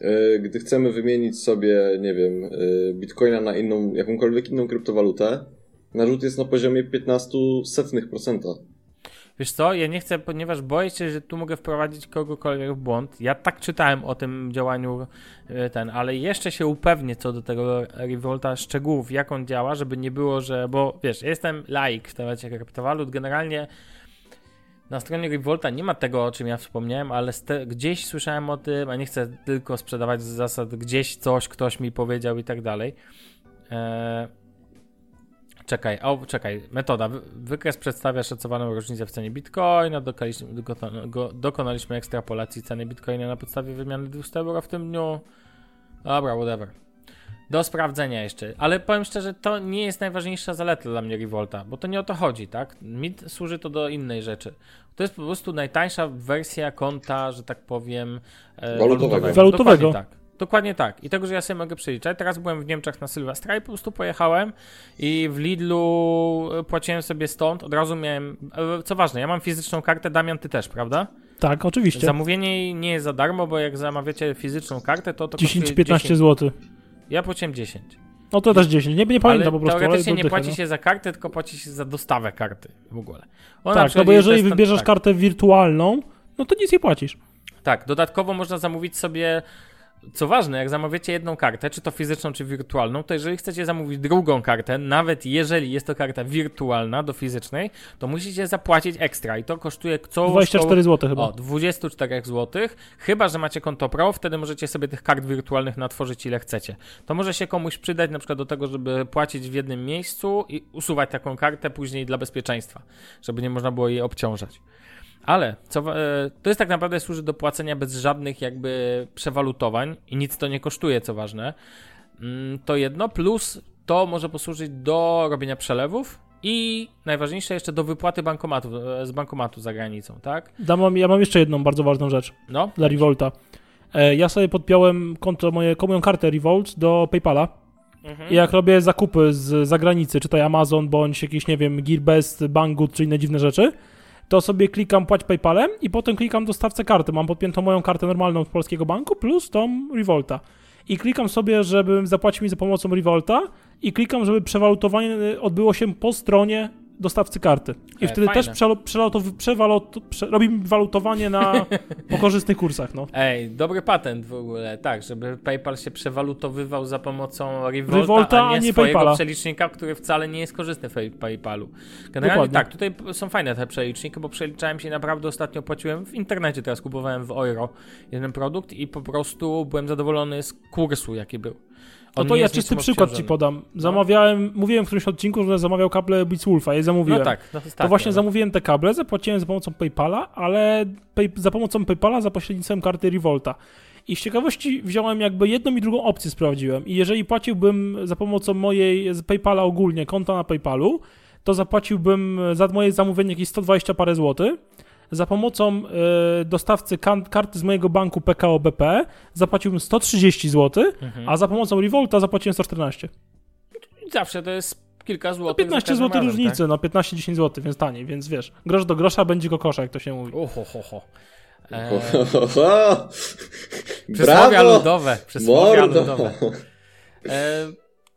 e, gdy chcemy wymienić sobie, nie wiem, e, bitcoina na inną, jakąkolwiek inną kryptowalutę, narzut jest na poziomie 15 setnych procenta. Wiesz co, ja nie chcę, ponieważ boję się, że tu mogę wprowadzić kogokolwiek w błąd. Ja tak czytałem o tym działaniu e, ten, ale jeszcze się upewnię co do tego Revolta szczegółów, jak on działa, żeby nie było, że, bo wiesz, jestem laik w temacie kryptowalut, generalnie na stronie Revolta nie ma tego, o czym ja wspomniałem, ale gdzieś słyszałem o tym, a nie chcę tylko sprzedawać z zasad, gdzieś coś ktoś mi powiedział i tak dalej. Eee, Czekaj, o, czekaj, metoda. Wy- Wykres przedstawia szacowaną różnicę w cenie bitcoina. Dokonaliśmy ekstrapolacji ceny bitcoina na podstawie wymiany 200 euro w tym dniu. Dobra, whatever. Do sprawdzenia jeszcze. Ale powiem szczerze, to nie jest najważniejsza zaleta dla mnie Revolta, bo to nie o to chodzi, tak? Mi t- służy to do innej rzeczy. To jest po prostu najtańsza wersja konta, że tak powiem, e, Walutowego. Walutowego. Dokładnie tak. Dokładnie tak. I tego, że ja sobie mogę przeliczać. Teraz byłem w Niemczech na Sylwestra i po prostu pojechałem i w Lidlu e, płaciłem sobie stąd. Od razu miałem. e, Co ważne, ja mam fizyczną kartę, Damian, ty też, prawda? Tak, oczywiście. Zamówienie nie jest za darmo, bo jak zamawiacie fizyczną kartę, to to kosztuje 10-15 10. zł. Ja płaciłem 10. No to też 10. Nie, nie pamiętam ale po prostu. ale teoretycznie do nie płaci no. się za kartę, tylko płaci się za dostawę karty w ogóle. Ona na Tak, no bo jeżeli wybierzesz tak. kartę wirtualną, no to nic nie płacisz. Tak, dodatkowo można zamówić sobie. Co ważne, jak zamawiacie jedną kartę, czy to fizyczną, czy wirtualną, to jeżeli chcecie zamówić drugą kartę, nawet jeżeli jest to karta wirtualna do fizycznej, to musicie zapłacić ekstra i to kosztuje co 24 zł chyba. O, 24 zł. Chyba, że macie konto Pro, wtedy możecie sobie tych kart wirtualnych natworzyć ile chcecie. To może się komuś przydać na przykład do tego, żeby płacić w jednym miejscu i usuwać taką kartę później dla bezpieczeństwa, żeby nie można było jej obciążać. Ale co, e, to jest tak naprawdę służy do płacenia bez żadnych jakby przewalutowań i nic to nie kosztuje, co ważne. Mm, To jedno, plus to może posłużyć do robienia przelewów i najważniejsze jeszcze do wypłaty bankomatu, e, z bankomatu za granicą, tak? Dam, mam- ja mam jeszcze jedną bardzo ważną rzecz No, dla Revolta. E, ja sobie podpiąłem konto, moje, moją kartę Revolt do PayPala Mhm. i jak robię zakupy z zagranicy, czytaj Amazon bądź jakiś, nie wiem, Gearbest, Banggood czy inne dziwne rzeczy, to sobie klikam płać PayPalem i potem klikam dostawcę karty. Mam podpiętą moją kartę normalną z polskiego banku plus tą Revolta. I klikam sobie, żeby zapłacił mi za pomocą Revolta i klikam, żeby przewalutowanie odbyło się po stronie dostawcy karty. I E, wtedy fajne. też przelo, przelotow, przewalot, prze, robi mi walutowanie na po korzystnych kursach, no. Ej, dobry patent w ogóle, tak, żeby PayPal się przewalutowywał za pomocą Revolta, Revolta, a nie, nie swojego PayPala. przelicznika, który wcale nie jest korzystny w Pay- PayPalu. Generalnie Dokładnie. tak, tutaj są fajne te przeliczniki, bo przeliczałem się naprawdę ostatnio, płaciłem w internecie, teraz kupowałem w euro jeden produkt i po prostu byłem zadowolony z kursu, jaki był. No On to nie ja czysty przykład ci podam. Zamawiałem, mówiłem w którymś odcinku, że zamawiał kable Beatswolfa, je zamówiłem. No tak, no To tak, właśnie no. zamówiłem te kable, zapłaciłem za pomocą PayPala, ale pay, za pomocą PayPala za pośrednictwem karty Revolta. I z ciekawości wziąłem jakby jedną i drugą opcję sprawdziłem. I jeżeli płaciłbym za pomocą mojej z PayPala ogólnie konta na PayPalu, to zapłaciłbym za moje zamówienie jakieś 120 parę złotych. Za pomocą e, dostawcy kan- karty z mojego banku PKO BP zapłaciłbym 130 zł, Mhm. a za pomocą Revolta zapłaciłem 114. Zawsze to jest kilka No złotych. 15 za każdym zł razem, różnicy, no 15-10 zł, więc taniej, więc wiesz, grosz do grosza będzie kokosza, jak to się mówi. Tak? Oho, ho, ho. Eee! Przysłowia ludowe. Przysłowia Mordo! ludowe. E,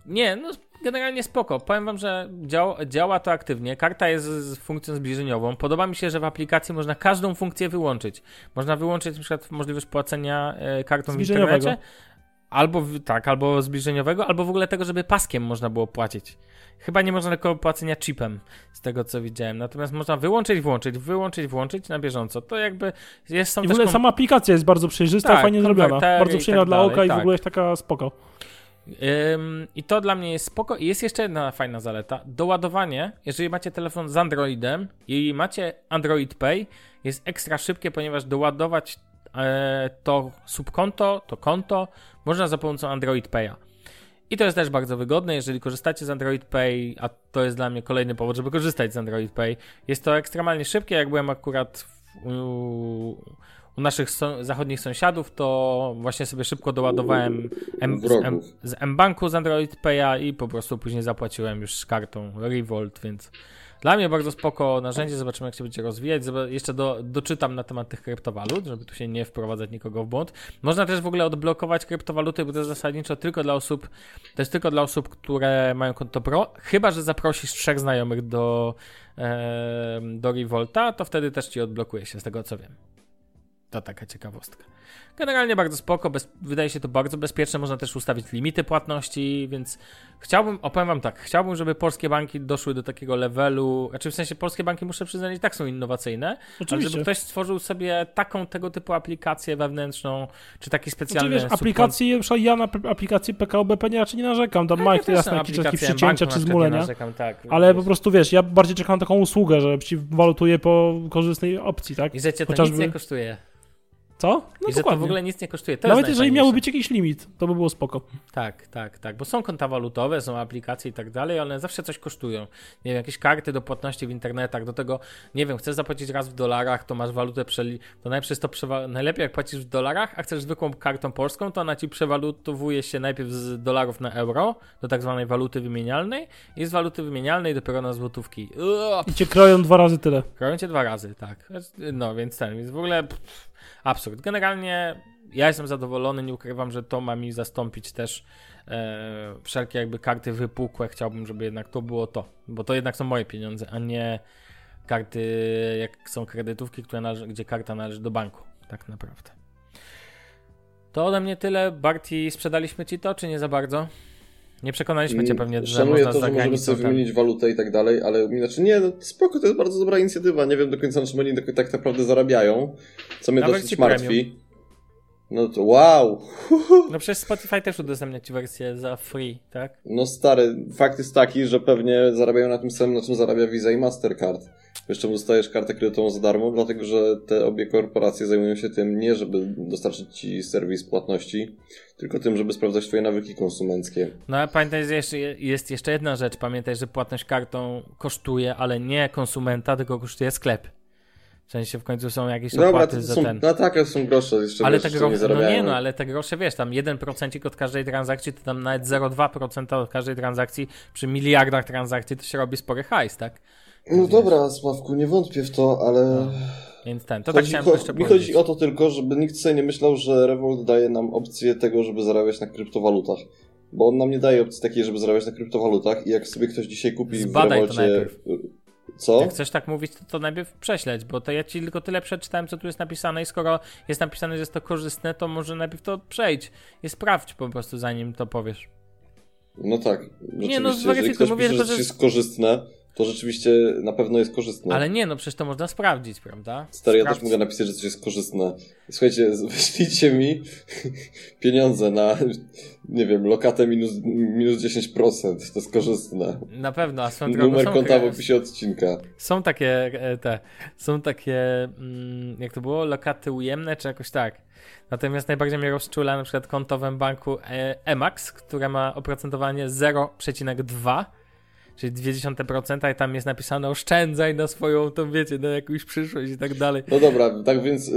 nie, no generalnie spoko. Powiem wam, że dział, działa to aktywnie. Karta jest z funkcją zbliżeniową. Podoba mi się, że w aplikacji można każdą funkcję wyłączyć. Można wyłączyć na przykład możliwość płacenia e, kartą w internecie. albo tak, albo zbliżeniowego, albo w ogóle tego, żeby paskiem można było płacić. Chyba nie można tylko płacenia chipem, z tego co widziałem. Natomiast można wyłączyć, włączyć, wyłączyć, włączyć na bieżąco. To jakby jest są I w ogóle kom- sama aplikacja jest bardzo przejrzysta, Tak, fajnie zrobiona. Bardzo przyjemna tak dla dalej, oka i w tak. ogóle jest taka spoko. Ym, I to dla mnie jest spoko. I jest jeszcze jedna fajna zaleta. Doładowanie, jeżeli macie telefon z Androidem i macie Android Pay, jest ekstra szybkie, ponieważ doładować e, to subkonto, to konto można za pomocą Android Pay'a. I to jest też bardzo wygodne, jeżeli korzystacie z Android Pay, a to jest dla mnie kolejny powód, żeby korzystać z Android Pay. Jest to ekstremalnie szybkie, jak byłem akurat w, u, u naszych so, zachodnich sąsiadów, to właśnie sobie szybko doładowałem M, z, M, z M-Banku z Android Pay'a i po prostu później zapłaciłem już kartą Revolt, więc dla mnie bardzo spoko narzędzie, zobaczymy jak się będzie rozwijać. Jeszcze do, doczytam na temat tych kryptowalut, żeby tu się nie wprowadzać nikogo w błąd. Można też w ogóle odblokować kryptowaluty, bo to jest zasadniczo tylko dla osób, to jest tylko dla osób, które mają konto Pro, chyba że zaprosisz trzech znajomych do, e, do Revolta, to wtedy też ci odblokuje się, z tego co wiem. To taka ciekawostka. Generalnie bardzo spoko, bez, wydaje się to bardzo bezpieczne, można też ustawić limity płatności, więc chciałbym, opowiem wam tak, chciałbym, żeby polskie banki doszły do takiego levelu, znaczy w sensie polskie banki muszę przyznać i tak są innowacyjne, ale Oczywiście. żeby ktoś stworzył sobie taką tego typu aplikację wewnętrzną, czy taki Znaczy, specjalny wiesz, subkont- aplikacje, ja na aplikację PKO BP nie, raczej nie narzekam, tam ja jakieś też jasne jakieś takie przycięcia czy zmulenia, narzekam, tak, ale po prostu wiesz, ja bardziej czekam na taką usługę, że ci walutuje po korzystnej opcji, tak? I że cię to Chociażby- nic nie kosztuje. Co? No I że to w ogóle nic nie kosztuje. To Nawet jeżeli miałby być jakiś limit, to by było spoko. Tak, tak, tak, bo są konta walutowe, są aplikacje i tak dalej, ale one zawsze coś kosztują. Nie wiem, jakieś karty do płatności w internetach, do tego, nie wiem, chcesz zapłacić raz w dolarach, to masz walutę przeli... To najpierw to przewa... najlepiej jak płacisz w dolarach, a chcesz zwykłą kartą polską, to ona ci przewalutowuje się najpierw z dolarów na euro, do tak zwanej waluty wymienialnej i z waluty wymienialnej dopiero na złotówki. Uuu, I cię kroją dwa razy tyle. Kroją cię dwa razy, tak. No, więc ten, więc w ogóle pff, absurd. Generalnie ja jestem zadowolony, nie ukrywam, że to ma mi zastąpić też e, wszelkie jakby karty wypukłe. Chciałbym, żeby jednak to było to, bo to jednak są moje pieniądze, a nie karty, jak są kredytówki, które należy, gdzie karta należy do banku, tak naprawdę. To ode mnie tyle. Barti, sprzedaliśmy ci to, czy nie za bardzo? Nie przekonaliśmy cię pewnie, że Mm, Szanuję można to, że możemy sobie tam- wymienić walutę i tak dalej, ale znaczy nie, no spoko, to jest bardzo dobra inicjatywa. Nie wiem do końca, na czym oni tak- tak naprawdę zarabiają, co mnie Na dosyć martwi. No to wow! No przecież Spotify też udostępnia ci wersję za free, tak? No stary, fakt jest taki, że pewnie zarabiają na tym samym, na czym zarabia Visa i Mastercard. Jeszcze dostajesz kartę kredytową za darmo, dlatego że te obie korporacje zajmują się tym nie, żeby dostarczyć ci serwis płatności, tylko tym, żeby sprawdzać twoje nawyki konsumenckie. No ale pamiętaj, że jeszcze, jest jeszcze jedna rzecz. Pamiętaj, że płatność kartą kosztuje, ale nie konsumenta, tylko kosztuje sklep. W sensie w końcu są jakieś Dobra, opłaty za są, ten. no tak, są grosze, jeszcze Ale wiesz, te co nie grosze, no nie no, ale te grosze, wiesz, tam 1% od każdej transakcji, to tam nawet 0,2% od każdej transakcji, przy miliardach transakcji to się robi spory hajs, tak? No dobra, Sławku, nie wątpię w to, ale... No, Więc ten, to tak Chodzi, chciałem cho- jeszcze mi powiedzieć. chodzi o to tylko, żeby nikt sobie nie myślał, że Revolt daje nam opcję tego, żeby zarabiać na kryptowalutach. Bo on nam nie daje opcji takiej, żeby zarabiać na kryptowalutach i jak sobie ktoś dzisiaj kupi Zbadaj w Revolcie... Co? Jak chcesz tak mówić, to, to najpierw prześledź, bo to ja ci tylko tyle przeczytałem, co tu jest napisane i skoro jest napisane, że jest to korzystne, to może najpierw to przejdź i sprawdź po prostu, zanim to powiesz. No tak. Nie, no, zweryfikuj, mówię, pisze, że jest korzystne, to rzeczywiście na pewno jest korzystne. Ale nie, no przecież to można sprawdzić, prawda? Stary, ja Sprawdź- też mogę napisać, że coś jest korzystne. Słuchajcie, wyślijcie mi pieniądze na, nie wiem, lokatę minus, minus 10%. To jest korzystne. Na pewno, a swoją drogą Numer są, konta w opisie odcinka. są takie e, te, są takie, mm, jak to było, lokaty ujemne, czy jakoś tak. Natomiast najbardziej mnie rozczula na przykład konto w banku e, Emax, które ma oprocentowanie 0,2 czyli 0,2% i tam jest napisane oszczędzaj na swoją, to wiecie, na jakąś przyszłość i tak dalej. No dobra, tak więc y,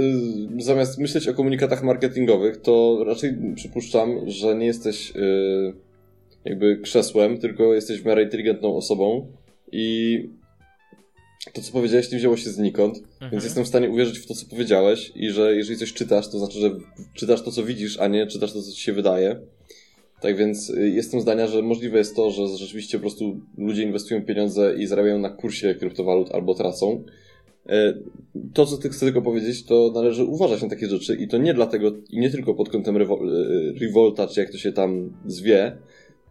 zamiast myśleć o komunikatach marketingowych, to raczej przypuszczam, że nie jesteś y, jakby krzesłem, tylko jesteś w miarę inteligentną osobą i to, co powiedziałeś, nie wzięło się znikąd, Mhm. więc jestem w stanie uwierzyć w to, co powiedziałeś i że jeżeli coś czytasz, to znaczy, że czytasz to, co widzisz, a nie czytasz to, co ci się wydaje. Tak więc y, jestem zdania, że możliwe jest to, że rzeczywiście po prostu ludzie inwestują pieniądze i zarabiają na kursie kryptowalut albo tracą. E, to, co ty chcę tylko powiedzieć, to należy uważać na takie rzeczy i to nie dlatego, i nie tylko pod kątem rewol e, Revolta, czy jak to się tam zwie,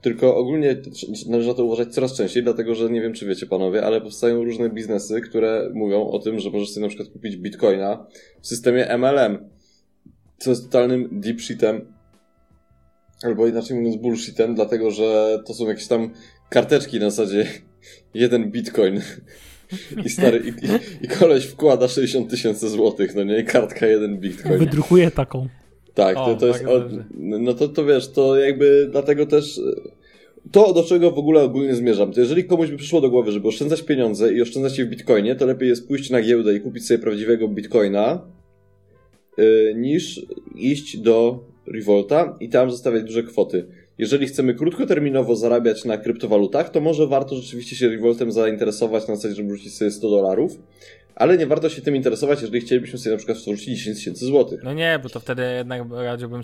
tylko ogólnie należy na to uważać coraz częściej, dlatego że nie wiem, czy wiecie panowie, ale powstają różne biznesy, które mówią o tym, że możesz sobie na przykład kupić bitcoina w systemie MLM, co jest totalnym deep albo inaczej mówiąc bullshitem, dlatego że to są jakieś tam karteczki na zasadzie jeden bitcoin. I stary, i, i, koleś wkłada 60 tysięcy złotych, no nie, kartka jeden bitcoin. Wydrukuje taką. Tak, to, to jest. Od, no to, to wiesz, to jakby dlatego też. To, do czego w ogóle ogólnie zmierzam, to jeżeli komuś by przyszło do głowy, żeby oszczędzać pieniądze i oszczędzać je w bitcoinie, to lepiej jest pójść na giełdę i kupić sobie prawdziwego bitcoina, yy, niż iść do Revolta i tam zostawiać duże kwoty. Jeżeli chcemy krótkoterminowo zarabiać na kryptowalutach, to może warto rzeczywiście się Revoltem zainteresować na zasadzie, żeby rzucić sobie 100 dolarów, ale nie warto się tym interesować, jeżeli chcielibyśmy sobie na przykład wrzucić 10 tysięcy złotych. No nie, bo to wtedy jednak radziłbym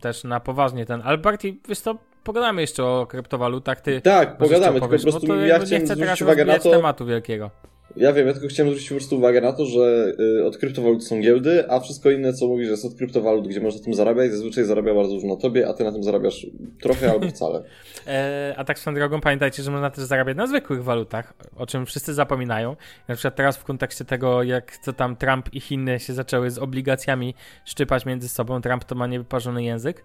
też na poważnie ten. Ale bardziej, wiesz to pogadamy jeszcze o kryptowalutach. Ty tak, pogadamy, tylko po prostu ja chciałem zwrócić uwagę na to... tematu wielkiego. Ja wiem, ja tylko chciałem zwrócić po prostu uwagę na to, że y, od kryptowalut są giełdy, a wszystko inne, co mówisz, jest od kryptowalut, gdzie można tym zarabiać, zazwyczaj zarabia bardzo dużo na tobie, a ty na tym zarabiasz trochę albo wcale. e, a tak swoją drogą pamiętajcie, że można też zarabiać na zwykłych walutach, o czym wszyscy zapominają. Na przykład teraz w kontekście tego, jak co tam Trump i Chiny się zaczęły z obligacjami szczypać między sobą, Trump to ma niewyparzony język,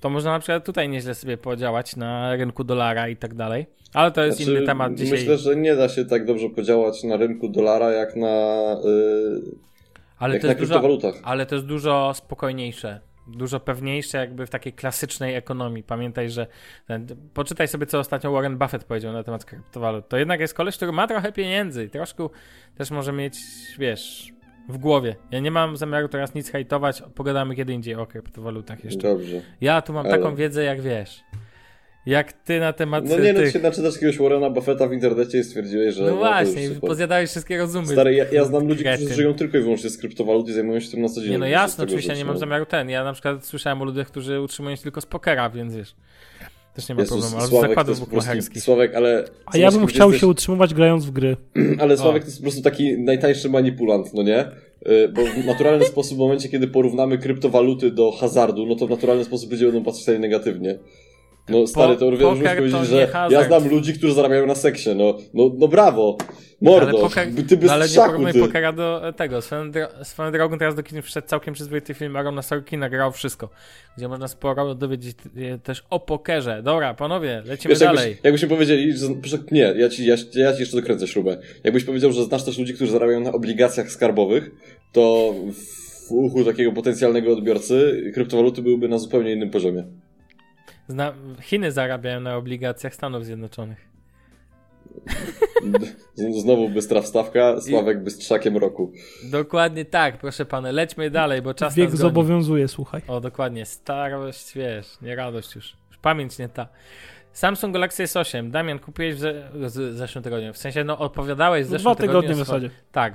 to można na przykład tutaj nieźle sobie podziałać na rynku dolara i tak dalej. Ale to jest znaczy, inny temat dzisiaj. Myślę, że nie da się tak dobrze podziałać na rynku dolara jak na, yy, ale jak to na kryptowalutach. Dużo, ale to jest dużo spokojniejsze. Dużo pewniejsze, jakby w takiej klasycznej ekonomii. Pamiętaj, że ten, poczytaj sobie, co ostatnio Warren Buffett powiedział na temat kryptowalut. To jednak jest koleś, który ma trochę pieniędzy i troszkę też może mieć, wiesz, w głowie. Ja nie mam zamiaru teraz nic hejtować, pogadamy kiedy indziej o kryptowalutach jeszcze. Dobrze. Ja tu mam Ale... taką wiedzę, jak wiesz. Jak ty na temat. No nie, no tych... się naczytasz jakiegoś Warrena Buffetta w internecie i stwierdziłeś, że. No, no właśnie, pozjadałeś wszystkie rozumy. Stary, ja, ja znam ludzi, którzy żyją tylko i wyłącznie z kryptowalut i zajmują się tym na co dzień. Nie, no jasno, oczywiście ja nie mam zamiaru ten. Ja na przykład słyszałem o ludziach, którzy utrzymują się tylko z pokera, więc wiesz. Też nie ma Jezus, problemu, ale Sławek, zakładów bukmacherskich. Sławek, ale... A ja bym chciał jesteś... się utrzymywać grając w gry. ale Sławek o. to jest po prostu taki najtańszy manipulant, no nie? Y, bo w naturalny sposób w momencie, kiedy porównamy kryptowaluty do hazardu, no to w naturalny sposób będziemy będą patrzeć negatywnie. No stary, to również powiedzieć, że ja znam ludzi, którzy zarabiają na seksie, no, no, no brawo, mordo, ale poker, ty bez no, ale szaku, nie pokera do tego, swoją, swoją drogą teraz do kina wszedł całkiem przyzwoity film Arona Sorkin nagrał wszystko, gdzie można sporo dowiedzieć też o pokerze. Dobra, panowie, lecimy Wiesz, dalej. Jakbyś, jakbyśmy powiedzieli, że, nie, ja ci, ja, ja ci jeszcze dokręcę śrubę. Jakbyś powiedział, że znasz też ludzi, którzy zarabiają na obligacjach skarbowych, to w uchu takiego potencjalnego odbiorcy kryptowaluty byłyby na zupełnie innym poziomie. Zna Chiny zarabiają na obligacjach Stanów Zjednoczonych. Znowu bystra wstawka, Sławek I... bystrzakiem roku. Dokładnie tak, proszę pana, lećmy dalej, bo czas Wiek zobowiązuje, słuchaj. O, dokładnie, starość, wiesz, nie radość już. już pamięć nie ta. Samsung Galaxy S8. Damian, kupiłeś w, ze w zeszłym tygodniu. W sensie, no odpowiadałeś w zeszłym Dwa tygodnie w zasadzie. Tak.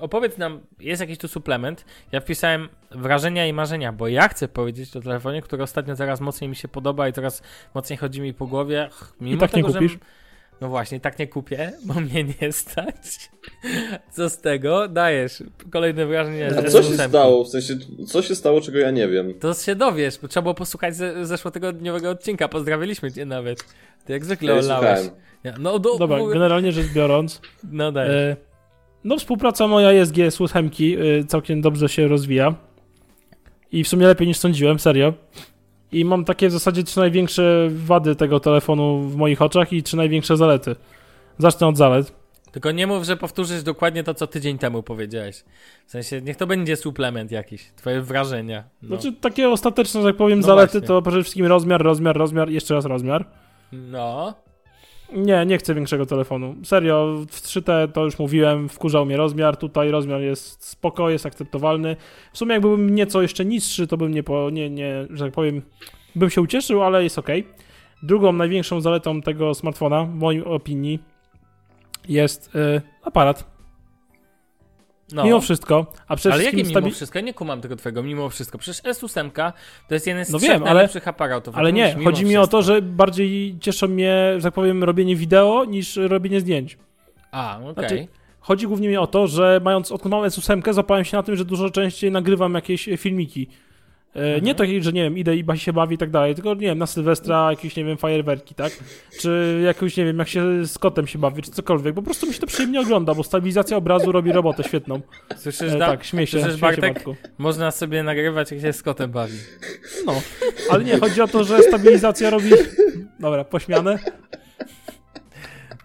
Opowiedz nam, jest jakiś tu suplement. Ja wpisałem wrażenia i marzenia, bo ja chcę powiedzieć o telefonie, który ostatnio coraz mocniej mi się podoba i coraz mocniej chodzi mi po głowie. Mimo I tak tego, nie kupisz? Że... No właśnie, tak nie kupię, bo mnie nie stać. Co z tego? Dajesz. Kolejne wrażenie. A co się stało? W sensie, co się stało, czego ja nie wiem? To się dowiesz, bo trzeba było posłuchać ze, zeszłotygodniowego odcinka. Pozdrawialiśmy cię nawet. Ty jak zwykle ja olałeś. Ja, no, do, Dobra, generalnie rzecz biorąc. No daj. E, no współpraca moja jest z 8 e, całkiem dobrze się rozwija. I w sumie lepiej niż sądziłem, serio. I mam takie w zasadzie trzy największe wady tego telefonu w moich oczach i trzy największe zalety. Zacznę od zalet. Tylko nie mów, że powtórzysz dokładnie to, co tydzień temu powiedziałeś. W sensie, niech to będzie suplement jakiś, twoje wrażenia. No. Znaczy, takie ostateczne, że tak powiem, no zalety właśnie. to przede wszystkim rozmiar, rozmiar, rozmiar, jeszcze raz rozmiar. No. Nie, nie chcę większego telefonu. Serio, w 3T to już mówiłem, wkurzał mnie rozmiar, tutaj rozmiar jest spoko, jest akceptowalny. W sumie jakbym nieco jeszcze niższy, to bym nie, po, nie, nie że tak powiem, bym się ucieszył, ale jest ok. Drugą największą zaletą tego smartfona, w mojej opinii, jest yy, aparat. No. Mimo wszystko, a przede ale jakie mimo wszystko? Nie kumam tego twojego mimo wszystko. Przecież S8 to jest jeden z no wiem, ale, aparatów. Ale nie, chodzi mi wszystko. o to, że bardziej cieszy mnie, że tak powiem, robienie wideo niż robienie zdjęć. A, okej. Okay. Znaczy, Chodzi głównie mi o to, że mając odkąd mam S8, złapałem się na tym, że dużo częściej nagrywam jakieś filmiki. E, Nie takie, że nie wiem, idę i się bawi i tak dalej, tylko nie wiem, na Sylwestra jakieś, nie wiem, fajerwerki, tak? Czy jakoś, nie wiem, jak się z kotem się bawi, czy cokolwiek. Po prostu mi się to przyjemnie ogląda, bo stabilizacja obrazu robi robotę świetną. Słyszysz, E, tak, śmiej się, Słyszysz, śmiej się Bartek? Można sobie nagrywać, jak się z kotem bawi. No, ale nie, chodzi o to, że stabilizacja robi... Dobra, pośmiane.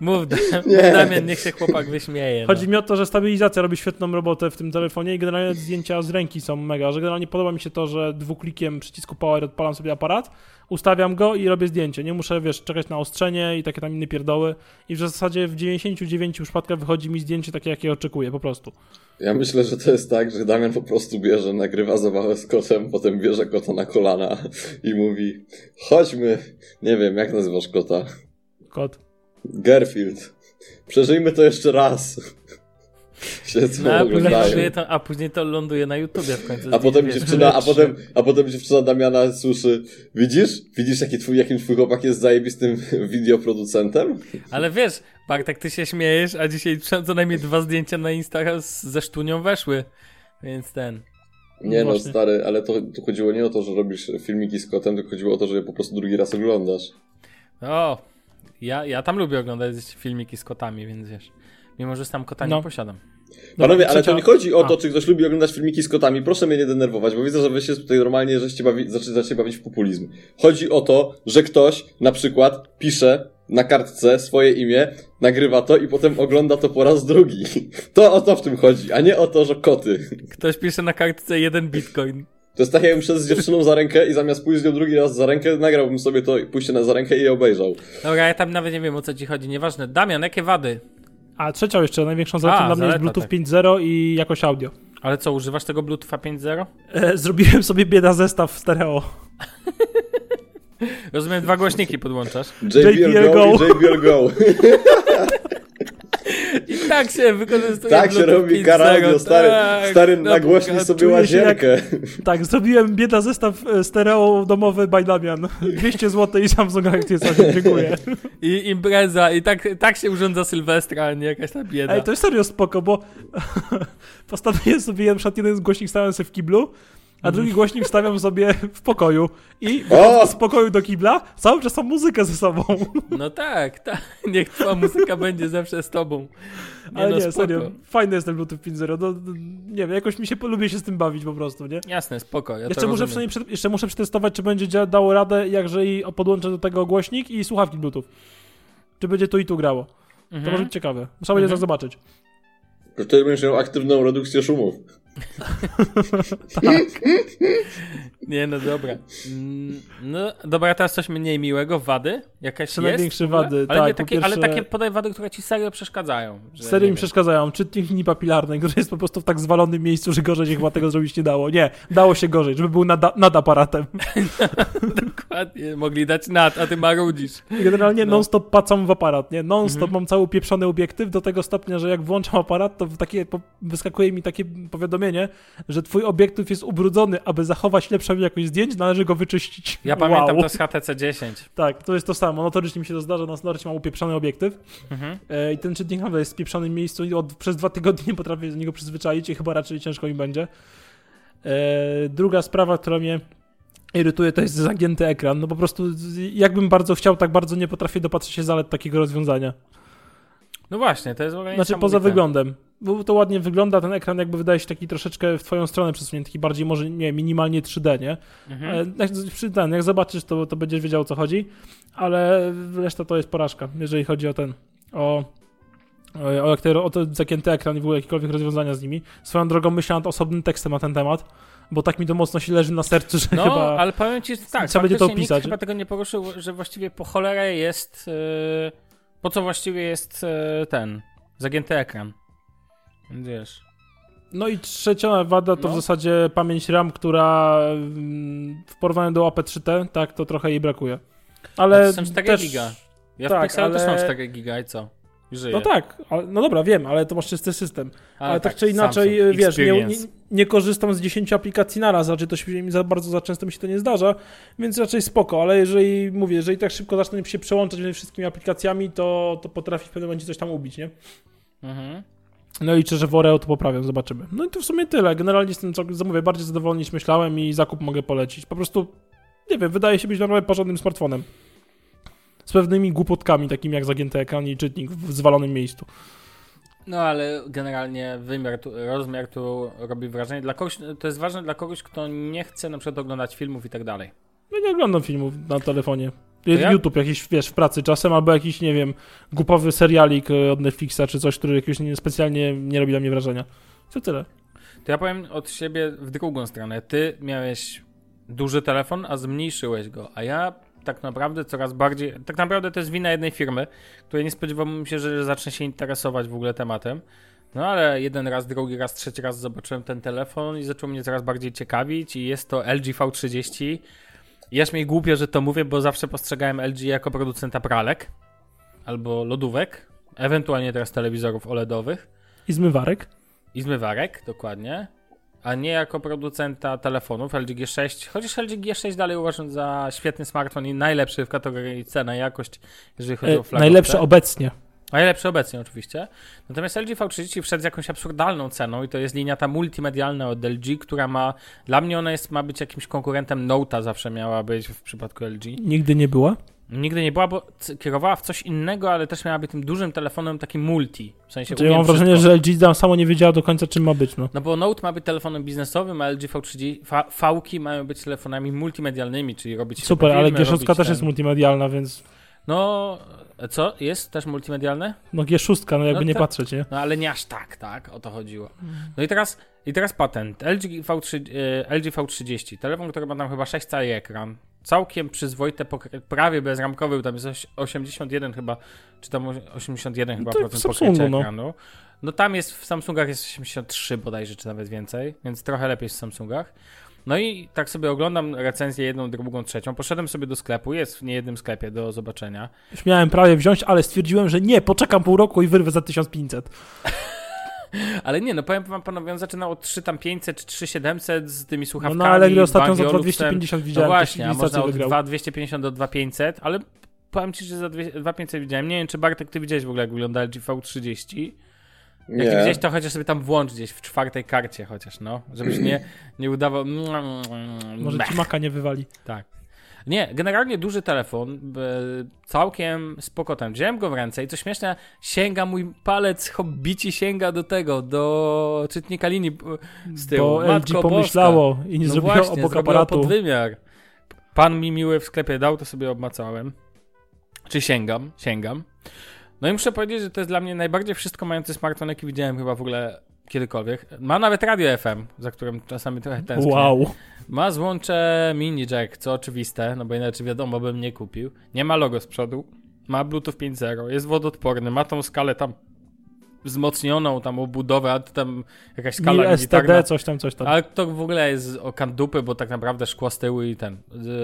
Mów, Nie. mów Damian, niech się chłopak wyśmieje. Chodzi no. mi o to, że stabilizacja robi świetną robotę w tym telefonie i generalnie zdjęcia z ręki są mega, że generalnie podoba mi się to, że dwuklikiem przycisku power odpalam sobie aparat, ustawiam go i robię zdjęcie. Nie muszę, wiesz, czekać na ostrzenie i takie tam inne pierdoły i w zasadzie w 99 przypadkach wychodzi mi zdjęcie takie, jakie oczekuję, po prostu. Ja myślę, że to jest tak, że Damian po prostu bierze, nagrywa zabawę z kotem, potem bierze kota na kolana i mówi chodźmy, nie wiem, jak nazywasz kota? Kot. Garfield. Przeżyjmy to jeszcze raz. No, a, później to, a później to ląduje na YouTubie w końcu. A potem Wiesz, dziewczyna, a potem, a potem dziewczyna Damiana słyszy, widzisz? Widzisz, jaki twój, jakim twój chłopak jest zajebistym wideoproducentem? Ale wiesz, Bartek, ty się śmiejesz, a dzisiaj co najmniej dwa zdjęcia na Insta z- ze sztunią weszły. Więc ten. Nie no, Właśnie. stary, ale to, to chodziło nie o to, że robisz filmiki z kotem, tylko chodziło o to, że je po prostu drugi raz oglądasz. O, ja, ja tam lubię oglądać filmiki z kotami, więc wiesz. Mimo, że sam kota No. nie posiadam. Panowie, ale to nie chodzi o A. to, czy ktoś lubi oglądać filmiki z kotami. Proszę mnie nie denerwować, bo widzę, że wy się tutaj normalnie żeście bawi, zaczynacie bawić w populizm. Chodzi o to, że ktoś na przykład pisze na kartce swoje imię, nagrywa to i potem ogląda to po raz drugi. To o to w tym chodzi, a nie o to, że koty. Ktoś pisze na kartce jeden bitcoin. To jest tak, jakbym szedł z dziewczyną za rękę i zamiast pójść z nią drugi raz za rękę, nagrałbym sobie to pójście na za rękę i je obejrzał. Dobra, ja tam nawet nie wiem o co ci chodzi, nieważne. Damian, jakie wady? A trzecią jeszcze, największą zaletą dla mnie jest Bluetooth tak. 5.0 i jakość audio. Ale co, używasz tego Bluetootha 5.0? E, zrobiłem sobie bieda zestaw stereo. Rozumiem, dwa głośniki podłączasz. JBL, JBL Go, Go. i JBL Go. I tak się wykorzystuje tak się robi 5.0, karadio, stary, tak, stary na nagłośnij sobie się jak-. Tak, zrobiłem bieda zestaw e, stereo domowy by Damian. 200 zł i Samsung S8, dziękuję. I impreza, i tak, tak się urządza Sylwestra, a nie jakaś ta bieda. Ej, to jest serio spoko, bo postanowiłem sobie na przykład jeden głośnik stawiam sobie w kiblu, a drugi głośnik stawiam sobie w pokoju i z pokoju do kibla cały czas mam muzykę ze sobą. No tak, tak. Niech twoja muzyka będzie zawsze z tobą. Ale no, nie, spoko. serio, fajny jest ten Bluetooth 5.0, no, no, nie wiem, jakoś mi się lubię się z tym bawić po prostu, nie? Jasne, spoko. Ja Jeszcze to muszę, przynajmniej przed, jeszcze muszę przetestować, czy będzie dało radę, jak jeżeli podłączę do tego głośnik i słuchawki Bluetooth. Czy będzie tu i tu grało. To Mhm. może być ciekawe. Będzie Mhm. zaraz zobaczyć. Wtedy będziesz miał aktywną redukcję szumów. Nie, no dobra. Mm, No dobra, teraz coś mniej miłego. Wady? Jakaś jest? największe wady, Ale, tak, takie, ale pierwsze- takie podaj wady, które ci serio przeszkadzają. Serio mi przeszkadzają. Czytnik linii papilarnej, który jest po prostu w tak zwalonym miejscu, że gorzej się chyba tego zrobić nie dało. Nie, dało się gorzej, żeby był nad, nad aparatem. Dokładnie, mogli dać nad, a ty marudzisz. Generalnie No. non-stop pacam w aparat, nie? Non-stop Mhm. mam cały pieprzony obiektyw do tego stopnia, że jak włączam aparat, to w takie, po, wyskakuje mi takie powiadomienie, że twój obiektyw jest ubrudzony, aby zachować lepszą jakość zdjęć, należy go wyczyścić. Ja pamiętam wow. to z HTC 10. Tak, to jest to samo. Notorycznie mi się to zdarza, na Snorcie mam upieprzony obiektyw Mhm. e, i ten czytnik naprawdę jest w pieprzonym miejscu i od, przez dwa tygodnie nie potrafię do niego przyzwyczaić i chyba raczej ciężko mi będzie. E, druga sprawa, która mnie irytuje, to jest zagięty ekran. No po prostu jakbym bardzo chciał, tak bardzo nie potrafię dopatrzeć się zalet takiego rozwiązania. No właśnie, to jest w ogóle Znaczy poza wyglądem. Bo to ładnie wygląda, ten ekran jakby wydaje się taki troszeczkę w twoją stronę przesunięty, taki bardziej może, nie minimalnie 3D, nie? Mhm. Ale jak, ten, jak zobaczysz, to, to będziesz wiedział o co chodzi, ale reszta to jest porażka, jeżeli chodzi o ten, o, o, jak te, o to zagięty ekran i w ogóle jakiekolwiek rozwiązania z nimi. Swoją drogą myślałem nad osobnym tekstem na ten temat, bo tak mi to mocno się leży na sercu, że No, chyba... ale powiem ci, że tak, trzeba będzie to nikt opisać. chyba tego nie poruszył, że właściwie po cholerę jest, yy, po co właściwie jest yy, ten, zagięty ekran. Wiesz. No i trzecia wada to No. w zasadzie pamięć RAM, która mm, w porównaniu do AP3T, tak, to trochę jej brakuje. Ale Ale to są 4 też... giga. Ja tak, w Pixelu ale- też mam 4 giga i co? No tak, ale, no dobra, wiem, ale to masz czysty system. Ale, tak, czy inaczej, Samsung wiesz, nie, nie, nie korzystam z 10 aplikacji naraz, raczej to się mi za bardzo za często mi się to nie zdarza, więc raczej spoko, ale jeżeli, mówię, jeżeli tak szybko zacznę się przełączać między wszystkimi aplikacjami, to, to potrafi w pewnym momencie coś tam ubić, nie? Mhm. No i liczę, że w Oreo to poprawią, zobaczymy. No i to w sumie tyle. Generalnie jestem, co- zamówię, bardziej zadowolony niż myślałem i zakup mogę polecić. Po prostu, nie wiem, wydaje się być naprawdę porządnym smartfonem. Z pewnymi głupotkami, takimi jak zagięty ekran i czytnik w zwalonym miejscu. No ale generalnie wymiar, tu, rozmiar tu robi wrażenie. Dla kogoś, to jest ważne dla kogoś, kto nie chce na przykład oglądać filmów i tak dalej. Ja nie oglądam filmów na telefonie. Ja? YouTube jakiś, wiesz, w pracy czasem, albo jakiś, nie wiem, głupowy serialik e, od Netflixa, czy coś, który jakoś nie, specjalnie nie robi na mnie wrażenia. To tyle. To ja powiem od siebie w drugą stronę. Ty miałeś duży telefon, a zmniejszyłeś go, a ja tak naprawdę coraz bardziej. Tak naprawdę to jest wina jednej firmy, której nie spodziewałem się, że zacznę się interesować w ogóle tematem. No ale jeden raz, drugi raz, trzeci raz zobaczyłem ten telefon i zaczął mnie coraz bardziej ciekawić i jest to LG V30. Jaż mi głupio, że to mówię, bo zawsze postrzegałem LG jako producenta pralek albo lodówek, ewentualnie teraz telewizorów OLEDowych I zmywarek. i zmywarek, dokładnie, a nie jako producenta telefonów LG G6, chociaż LG G6 dalej uważam za świetny smartfon i najlepszy w kategorii cena i jakość, jeżeli chodzi E, o flagowce. najlepsze obecnie. Najlepszy obecnie oczywiście. Natomiast LG V30 wszedł z jakąś absurdalną ceną i to jest linia ta multimedialna od LG, która ma, dla mnie ona jest, ma być jakimś konkurentem Note'a zawsze miała być w przypadku LG. Nigdy nie była. Nigdy nie była, bo kierowała w coś innego, ale też miała być tym dużym telefonem takim multi. W sensie Znaczy, ja mam wrażenie, wszystko. że LG tam samo nie wiedziała do końca, czym ma być, no. No bo Note ma być telefonem biznesowym, a LG V30, V- V-ki mają być telefonami multimedialnymi, czyli robić Super, ale filmy, G6 robić też ten- jest multimedialna, więc... No, co? Jest też multimedialne? No G6, no jakby No nie to- patrzeć, nie? No ale nie aż tak, tak? O to chodziło. No i teraz, i teraz patent. LG, V3, e, LG V30, telefon, który ma tam chyba 6 cali ekran. Całkiem przyzwoite, prawie bezramkowy, tam jest oś- 81 chyba, czy tam 81 chyba w procent pokrycia no. ekranu. No tam jest, w Samsungach jest 83 bodajże, czy nawet więcej, więc trochę lepiej w Samsungach. No i tak sobie oglądam recenzję jedną, drugą, trzecią. Poszedłem sobie do sklepu, jest w niejednym sklepie do zobaczenia. Już miałem prawie wziąć, ale stwierdziłem, że nie, poczekam pół roku i wyrwę za 1500. Ale nie, no powiem wam panowie, on zaczynał od 3 tam 500 czy 3700 z tymi No słuchawkami. na Allegro ostatnio za Bangioluxem. 2250 No widziałem, właśnie, a można od wygrał. 2250 do 2500, ale powiem ci, że za 2 2500 widziałem. Nie wiem, czy Bartek, ty widziałeś w ogóle, jak wygląda LG V30. Jak Nie. widziałeś, to chociaż sobie tam włącz gdzieś w czwartej karcie chociaż, no. Żebyś nie, nie udawał... Może ci maka nie wywali. Tak. Nie, generalnie duży telefon, całkiem spoko ten. Wziąłem go w ręce i co śmieszne, sięga mój palec, hobbici sięga do tego, do czytnika linii z tyłu. Bo LG Matko pomyślało i nie no zrobiło właśnie, obok aparatu. podwymiar. Pan mi miły w sklepie dał, to sobie obmacałem. Czy sięgam? Sięgam. No i muszę powiedzieć, że to jest dla mnie najbardziej wszystko mający smartfon, jaki widziałem chyba w ogóle kiedykolwiek. Ma nawet radio FM, za którym czasami trochę tęsknię. Wow. Ma złącze mini jack, co oczywiste, no bo inaczej wiadomo bym nie kupił. Nie ma logo z przodu. Ma Bluetooth 5.0, jest wodoodporny, ma tą skalę tam wzmocnioną, tam obudowę, a to tam jakaś skala militarna. STD, coś tam, coś tam. Ale to w ogóle jest o dupy, bo tak naprawdę szkło z tyłu i ten.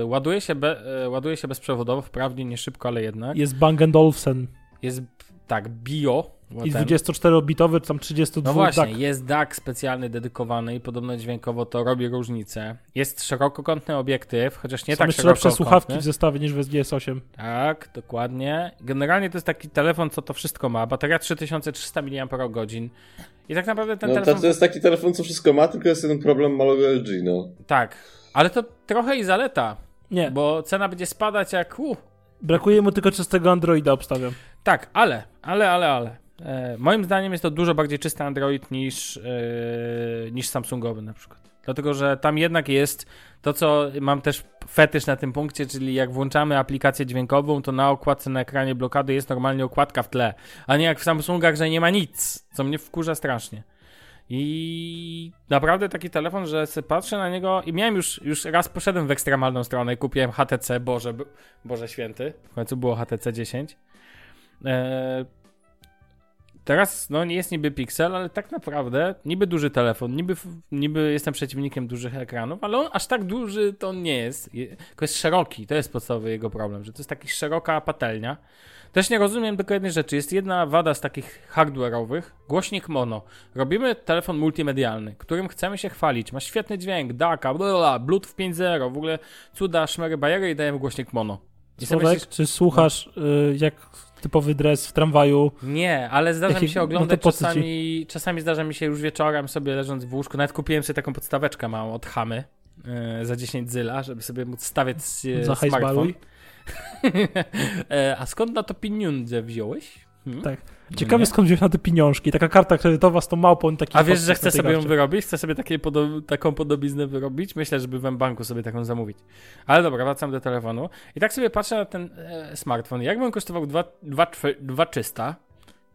Ładuje się, be, y, ładuje się bezprzewodowo, wprawdzie nie szybko, ale jednak. Jest Bang Olufsen. Jest tak bio. I ten. 24-bitowy, czy tam 32 No właśnie, tak. jest DAC specjalny dedykowany i podobno dźwiękowo to robi różnicę. Jest szerokokątny obiektyw, chociaż nie Są tak jeszcze lepsze szerokokątny. słuchawki w zestawie niż w SGS8. Tak, dokładnie. Generalnie to jest taki telefon, co to wszystko ma. Bateria 3300 mAh. I tak naprawdę ten No telefon. to jest taki telefon, co wszystko ma, tylko jest jeden problem małego LG, no. Tak. Ale to trochę i zaleta, Nie, bo cena będzie spadać jak. Uh, brakuje mu tylko czystego Androida, obstawiam. Tak, ale, ale, ale, ale. E, moim zdaniem jest to dużo bardziej czysty Android niż, e, niż Samsungowy na przykład. Dlatego, że tam jednak jest to, co mam też fetysz na tym punkcie, czyli jak włączamy aplikację dźwiękową, to na okładce na ekranie blokady jest normalnie okładka w tle, a nie jak w Samsungach, że nie ma nic, co mnie wkurza strasznie. I naprawdę taki telefon, że patrzę na niego i miałem już, już raz poszedłem w ekstremalną stronę i kupiłem HTC, Boże, Boże Święty, w końcu było HTC 10. Eee, teraz, no nie jest niby Pixel, ale tak naprawdę niby duży telefon, niby, niby jestem przeciwnikiem dużych ekranów, ale on aż tak duży to nie jest. Je- Tylko jest szeroki, to jest podstawowy jego problem, że to jest taki szeroka patelnia. Też nie rozumiem tylko jednej rzeczy. Jest jedna wada z takich hardware'owych. Głośnik mono. Robimy telefon multimedialny, którym chcemy się chwalić. Ma świetny dźwięk, DACA, bla, bla, Bluetooth 5.0, w ogóle cuda, szmery, bajery i dajemy głośnik mono. Słowek, myślisz, czy słuchasz y, jak typowy dres w tramwaju? nie, ale zdarza mi się no oglądać ci? czasami, czasami zdarza mi się już wieczorem sobie leżąc w łóżku, nawet kupiłem sobie taką podstaweczkę małą od Hamy e, za 10 zyla, żeby sobie móc stawiać smartfon. e, a skąd na to pieniądze wziąłeś? Hmm? Tak. Ciekawe Nie? skąd wziąć na te pieniążki. Taka karta kredytowa z tą małpą taki A wiesz, że chcę sobie ją karcie. wyrobić? Chcę sobie takie podo- taką podobiznę wyrobić? Myślę, żeby w banku sobie taką zamówić. Ale dobra, wracam do telefonu. I tak sobie patrzę na ten e, smartfon. Jakby on kosztował 2300,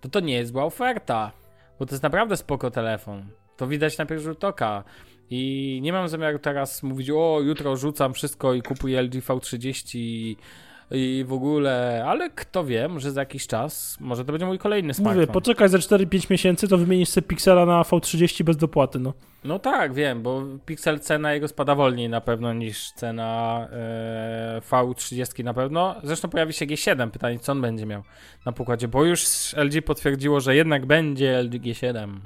to to nie jest zła oferta. Bo to jest naprawdę spoko telefon. To widać na pierwszy rzut oka. I nie mam zamiaru teraz mówić, o jutro rzucam wszystko i kupuję LG V30 i, i w ogóle, ale kto wie, może za jakiś czas, może to będzie mój kolejny smartfon. Mówię, poczekaj za 4-5 miesięcy, to wymienisz sobie Pixela na V30 bez dopłaty, no. No tak, wiem, bo Pixel cena jego spada wolniej na pewno niż cena e, V30 na pewno. Zresztą pojawi się G7, pytanie co on będzie miał na pokładzie, bo już LG potwierdziło, że jednak będzie LG G7.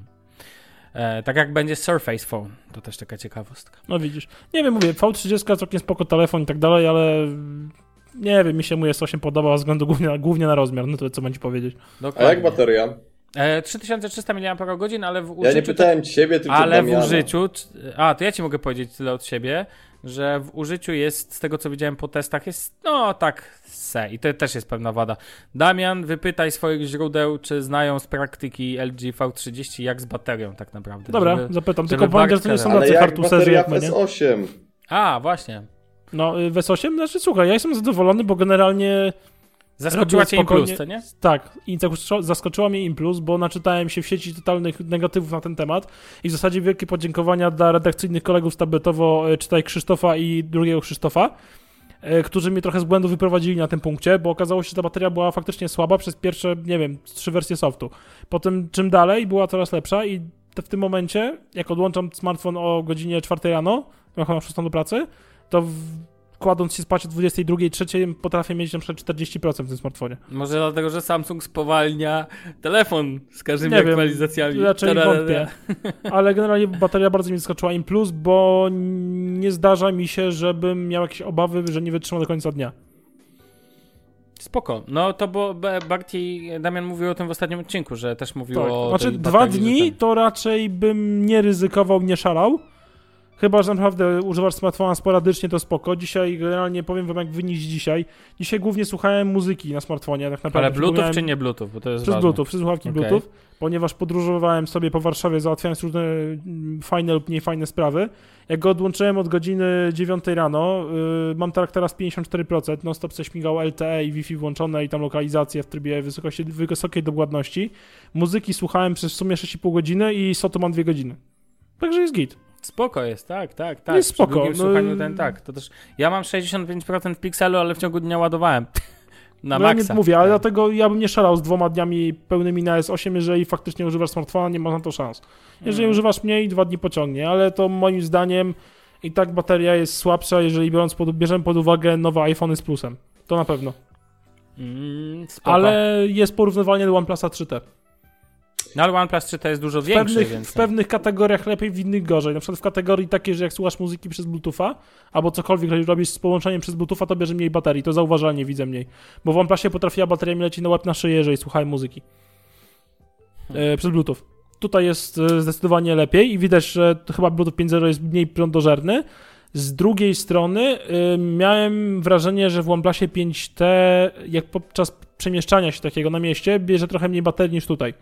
E, tak jak będzie Surface Phone, to też taka ciekawostka. No widzisz. Nie wiem, mówię, V30 całkiem spoko telefon i tak dalej, ale nie wiem, mi się mu S8 podoba ze względu głównie, głównie na rozmiar, no to co ci powiedzieć. A Dokładnie. jak bateria? E, 3300 mAh, ale w użyciu... Ja nie pytałem ciebie, tylko Ale w użyciu, a to ja ci mogę powiedzieć tyle od siebie, że w użyciu jest, z tego co widziałem po testach, jest no tak se i to też jest pewna wada. Damian, wypytaj swoich źródeł, czy znają z praktyki LG V30 jak z baterią tak naprawdę. Dobra, Żeby... zapytam, żeby tylko pamiętaj, że to nie są tacy hartuserzy jak my, nie? S8? A, właśnie. No, y, w S8, znaczy słuchaj, ja jestem zadowolony, bo generalnie Zaskoczyła cię to nie? Tak, i zaskoczyła- mnie Implus, bo naczytałem się w sieci totalnych negatywów na ten temat i w zasadzie wielkie podziękowania dla redakcyjnych kolegów z tabletowo, e, czytaj Krzysztofa i drugiego Krzysztofa, e, którzy mnie trochę z błędu wyprowadzili na tym punkcie, bo okazało się, że ta bateria była faktycznie słaba przez pierwsze, nie wiem, trzy wersje softu. Potem czym dalej była coraz lepsza i w tym momencie, jak odłączam smartfon o godzinie 4 rano, jak mam 6 do pracy, to w, kładąc się spać o 22, 3 potrafię mieć na przykład 40% w tym smartfonie. Może dlatego, że Samsung spowalnia telefon z każdymi Nie wiem, aktualizacjami. Raczej Tarara. wątpię. Ale generalnie bateria bardzo mi zaskoczyła im plus, bo nie zdarza mi się, żebym miał jakieś obawy, że nie wytrzyma do końca dnia. Spoko. No to bo Barty, Damian mówił o tym w ostatnim odcinku, że też mówił Tak. o Znaczy dwa dni to raczej bym nie ryzykował, nie szalał. Chyba, że naprawdę używasz smartfona sporadycznie, to spoko. Dzisiaj generalnie powiem wam, jak wynieść dzisiaj. Dzisiaj głównie słuchałem muzyki na smartfonie, tak naprawdę. Ale Bluetooth czy nie Bluetooth? Bo to jest Przez ważne. Bluetooth, przez słuchawki Okej. Bluetooth, ponieważ podróżowałem sobie po Warszawie, załatwiając różne mm, fajne lub mniej fajne sprawy. Jak go odłączyłem od godziny 9 rano, yy, mam tak teraz 54%, non stop śmigał LTE i Wi-Fi włączone i tam lokalizację w trybie wysokości, wysokiej dokładności. Muzyki słuchałem przez w sumie 6,5 godziny i sotu mam 2 godziny. Także jest git. Spoko jest, tak, tak, tak. Jest spoko, no ten, tak. To też, ja mam 65% w pikselu, ale w ciągu dnia ładowałem. Na no ja maksa. nie mówię, ale Tak. dlatego ja bym nie szalał z dwoma dniami pełnymi na S8, jeżeli faktycznie używasz smartfona, nie ma na to szans. Jeżeli Mhm. używasz mniej, dwa dni pociągnie, ale to moim zdaniem i tak bateria jest słabsza, jeżeli biorąc pod, bierzemy pod uwagę nowe iPhony z plusem. To na pewno. Mm. Ale jest porównywalnie do OnePlusa 3T. No ale OnePlus 3 to jest dużo W większy, pewnych, więc... w pewnych kategoriach lepiej, w innych gorzej. Na przykład w kategorii takiej, że jak słuchasz muzyki przez Bluetootha, albo cokolwiek robisz z połączeniem przez Bluetootha, to bierze mniej baterii. To zauważalnie widzę mniej. Bo w OnePlusie potrafiła bateria mi lecieć na łeb na szyję, jeżeli słuchałem muzyki. E, przez Bluetooth. Tutaj jest e, zdecydowanie lepiej i widać, że chyba Bluetooth 5.0 jest mniej prądożerny. Z drugiej strony y, miałem wrażenie, że w OnePlusie 5T, jak podczas przemieszczania się takiego na mieście, bierze trochę mniej baterii niż tutaj.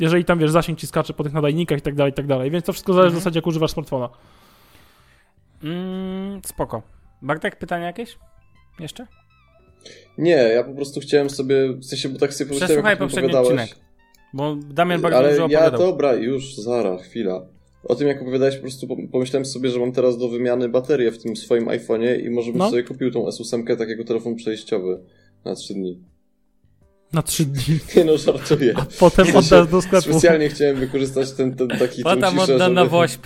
Jeżeli tam, wiesz, zasięg ci skacze po tych nadajnikach i tak dalej, i tak dalej. Więc to wszystko zależy Mhm. w zasadzie, jak używasz smartfona. Mm, spoko. Bartek, pytania jakieś? Jeszcze? Nie, ja po prostu chciałem sobie, w sensie, bo tak sobie pomyślałem, Przesłuchaj jak poprzedni opowiadałeś. odcinek. Bo Damian bardzo Ale dużo ja, opowiadał. dobra, już, zaraz, chwila. O tym, jak opowiadałeś, po prostu pom- pomyślałem sobie, że mam teraz do wymiany baterię w tym swoim iPhone'ie i może bym No. sobie kupił tą S8 takiego telefon przejściowy na 3 dni. Na trzy dni. Nie no, żartuję. Potem W sensie, oddasz do sklepu. Specjalnie chciałem wykorzystać ten, ten taki Potem odda na żeby- woźb.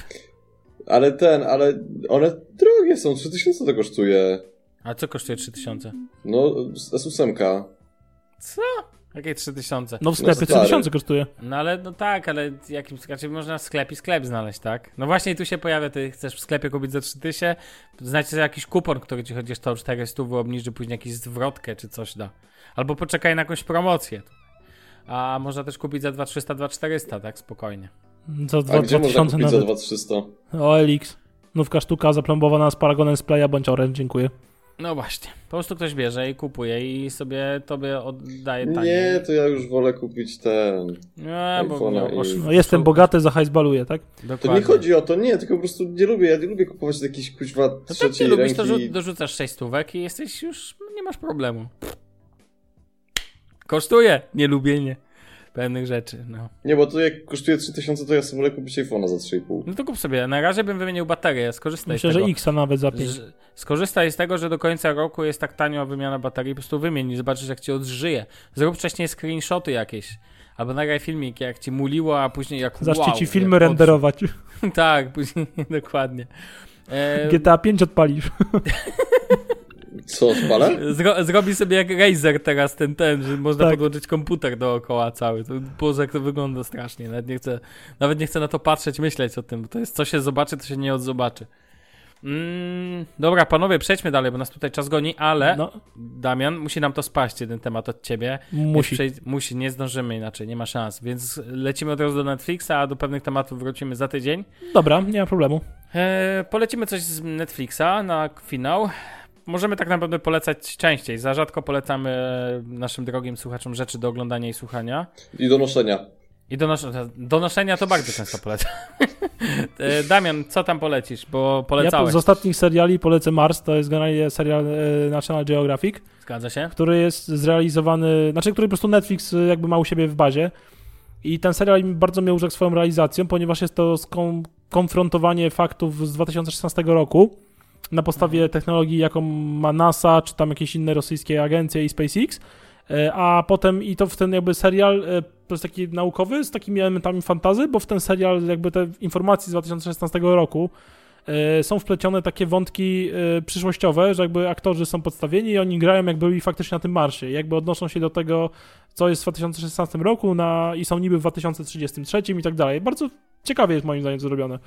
Ale ten, ale one drogie są, 3000 to kosztuje. A co kosztuje 3000? No, S8. Co? Jakie 3000? No w sklepie No stary. 3000 kosztuje. No ale no tak, ale jakim znaczy można w sklepie sklep znaleźć, tak? No właśnie i tu się pojawia, ty chcesz w sklepie kupić za 3000, znajdź sobie jakiś kupon, który ci chociaż to 400 obniży, później jakiś zwrotkę czy coś da. Albo poczekaj na jakąś promocję. A można też kupić za 2300, 2400, tak? Spokojnie. Za A gdzie można 2000 kupić za nawet. 2300? OLX. Nówka sztuka zaplombowana z Paragonem z Playa bądź Orange, dziękuję. No właśnie. Po prostu ktoś bierze i kupuje i sobie tobie oddaje taniej. Nie, to ja już wolę kupić ten. Nie, bo no, i- No, jestem bogaty, za hajs baluję, tak? To Dokładnie. nie chodzi o to, nie, tylko po prostu nie lubię, ja nie lubię kupować jakichś kuźwa No to ty trzeciej lubisz, to rzu- dorzucasz 6 stówek i jesteś już, nie masz problemu. Kosztuje nielubienie pewnych rzeczy, no. Nie, bo to jak kosztuje 3000, to ja sobie wolę kupić iPhone'a za 3,5. No to kup sobie, na razie bym wymienił baterię, skorzystaj Myślę, z że tego. X nawet za 5. Że- Skorzystaj z tego, że do końca roku jest tak tanio wymiana baterii, po prostu wymień i zobaczysz jak ci odżyje. Zrób wcześniej screenshoty jakieś. Albo nagraj filmik, jak ci muliło, a później jak Zacznie wow, ci filmy jak renderować. tak, później dokładnie. E, GTA 5 odpalisz. Co, odpalę? Zro, zrobi sobie jak Razer teraz ten, ten, że można Tak. podłączyć komputer dookoła cały. To Boże, jak to wygląda strasznie. Nawet nie, chcę, nawet nie chcę na to patrzeć, myśleć o tym, bo to jest co się zobaczy, to się nie odzobaczy. Mm, dobra, panowie, przejdźmy dalej, bo nas tutaj czas goni, ale No, Damian, musi nam to spaść, jeden temat od ciebie. musi. Przejdź- musi, nie zdążymy inaczej, nie ma szans. Więc lecimy od razu do Netflixa, a do pewnych tematów wrócimy za tydzień. Dobra, nie ma problemu. E, polecimy coś z Netflixa na finał. Możemy tak naprawdę polecać częściej. Za rzadko polecamy naszym drogim słuchaczom rzeczy do oglądania i słuchania. I do noszenia. I do, nos- do noszenia to bardzo często polecam. E, Damian, co tam polecisz? Bo Ja polecałeś. z ostatnich seriali polecę Mars, to jest generalnie serial e, National Geographic, Zgadza się? który jest zrealizowany, znaczy który po prostu Netflix e, jakby ma u siebie w bazie. I ten serial bardzo mnie urzekł swoją realizacją, ponieważ jest to skom- konfrontowanie faktów z 2016 roku na podstawie technologii, jaką ma NASA, czy tam jakieś inne rosyjskie agencje i SpaceX. E, A potem i to w ten jakby serial e, to jest taki naukowy z takimi elementami fantazy, bo w ten serial jakby te informacje z 2016 roku e, są wplecione takie wątki przyszłościowe, że jakby aktorzy są podstawieni i oni grają jak byli faktycznie na tym marsie. Jakby odnoszą się do tego, co jest w 2016 roku na, i są niby w 2033 i tak dalej. Bardzo ciekawie jest moim zdaniem zrobione.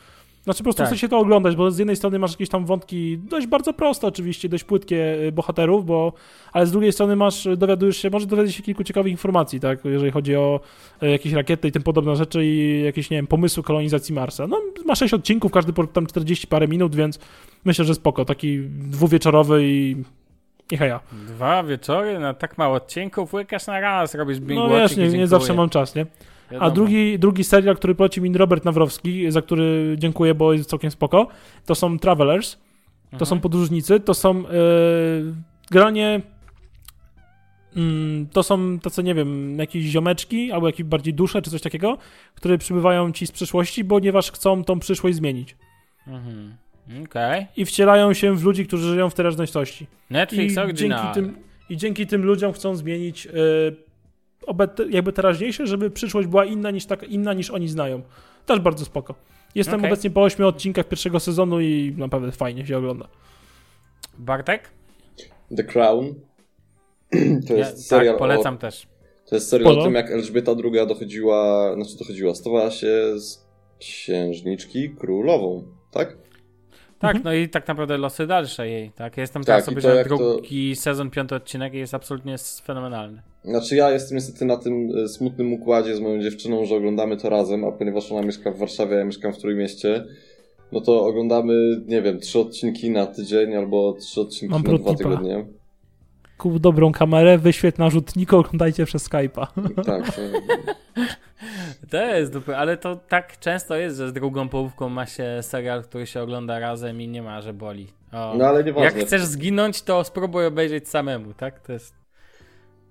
Znaczy po prostu Tak. chce się to oglądać, bo z jednej strony masz jakieś tam wątki dość bardzo proste oczywiście, dość płytkie y, bohaterów, bo ale z drugiej strony masz, y, dowiadujesz się, może dowiedzieć się kilku ciekawych informacji, tak, jeżeli chodzi o y, jakieś rakiety i tym podobne rzeczy i jakieś, nie wiem, pomysły kolonizacji Marsa. No, ma sześć odcinków, każdy po tam 40 parę minut, więc myślę, że spoko, taki dwuwieczorowy i i heja. Dwa wieczory na tak mało odcinków, łykasz na raz, robisz binge No wiesz, i nie, zawsze mam czas, nie? A drugi, drugi serial, który polecił mi Robert Nawrowski, za który dziękuję, bo jest całkiem spoko, to są Travelers. To są Mhm. podróżnicy, to są yy, granie. Mm, to są tacy, nie wiem, jakieś ziomeczki, albo jakieś bardziej dusze, czy coś takiego, które przybywają ci z przyszłości, ponieważ chcą tą przyszłość zmienić. Mhm. Okej. I wcielają się w ludzi, którzy żyją w teraźniejszości. Netflix I Original. dzięki, tym, I dzięki tym ludziom chcą zmienić yy, obet, jakby teraźniejsze, żeby przyszłość była inna niż, tak, inna niż oni znają. Też bardzo spoko. Jestem Okej. obecnie po ośmiu odcinkach pierwszego sezonu i naprawdę fajnie się ogląda. Bartek? The Crown. To Ja, jest serial tak, polecam o, też. To jest serial Polo? o tym, jak Elżbieta II dochodziła, znaczy dochodziła, stawała się z księżniczki królową, tak? Tak, Mhm. no i tak naprawdę losy dalsze jej, tak? Jestem Tak, teraz sobie na jak to- drugi sezon, piąty odcinek i jest absolutnie fenomenalny. Znaczy ja jestem niestety na tym e, smutnym układzie z moją dziewczyną, że oglądamy to razem, a ponieważ ona mieszka w Warszawie, a ja mieszkam w Trójmieście, no to oglądamy, nie wiem, trzy odcinki na tydzień albo trzy odcinki Mam na dwa tygodnie. Kup dobrą kamerę, wyświetl na rzutniku, oglądajcie przez Skype'a. Tak, to, To jest dupy, ale to tak często jest, że z drugą połówką ma się serial, który się ogląda razem i nie ma, że boli. O. no ale nieważne. Jak chcesz zginąć, to spróbuj obejrzeć samemu, tak? To jest...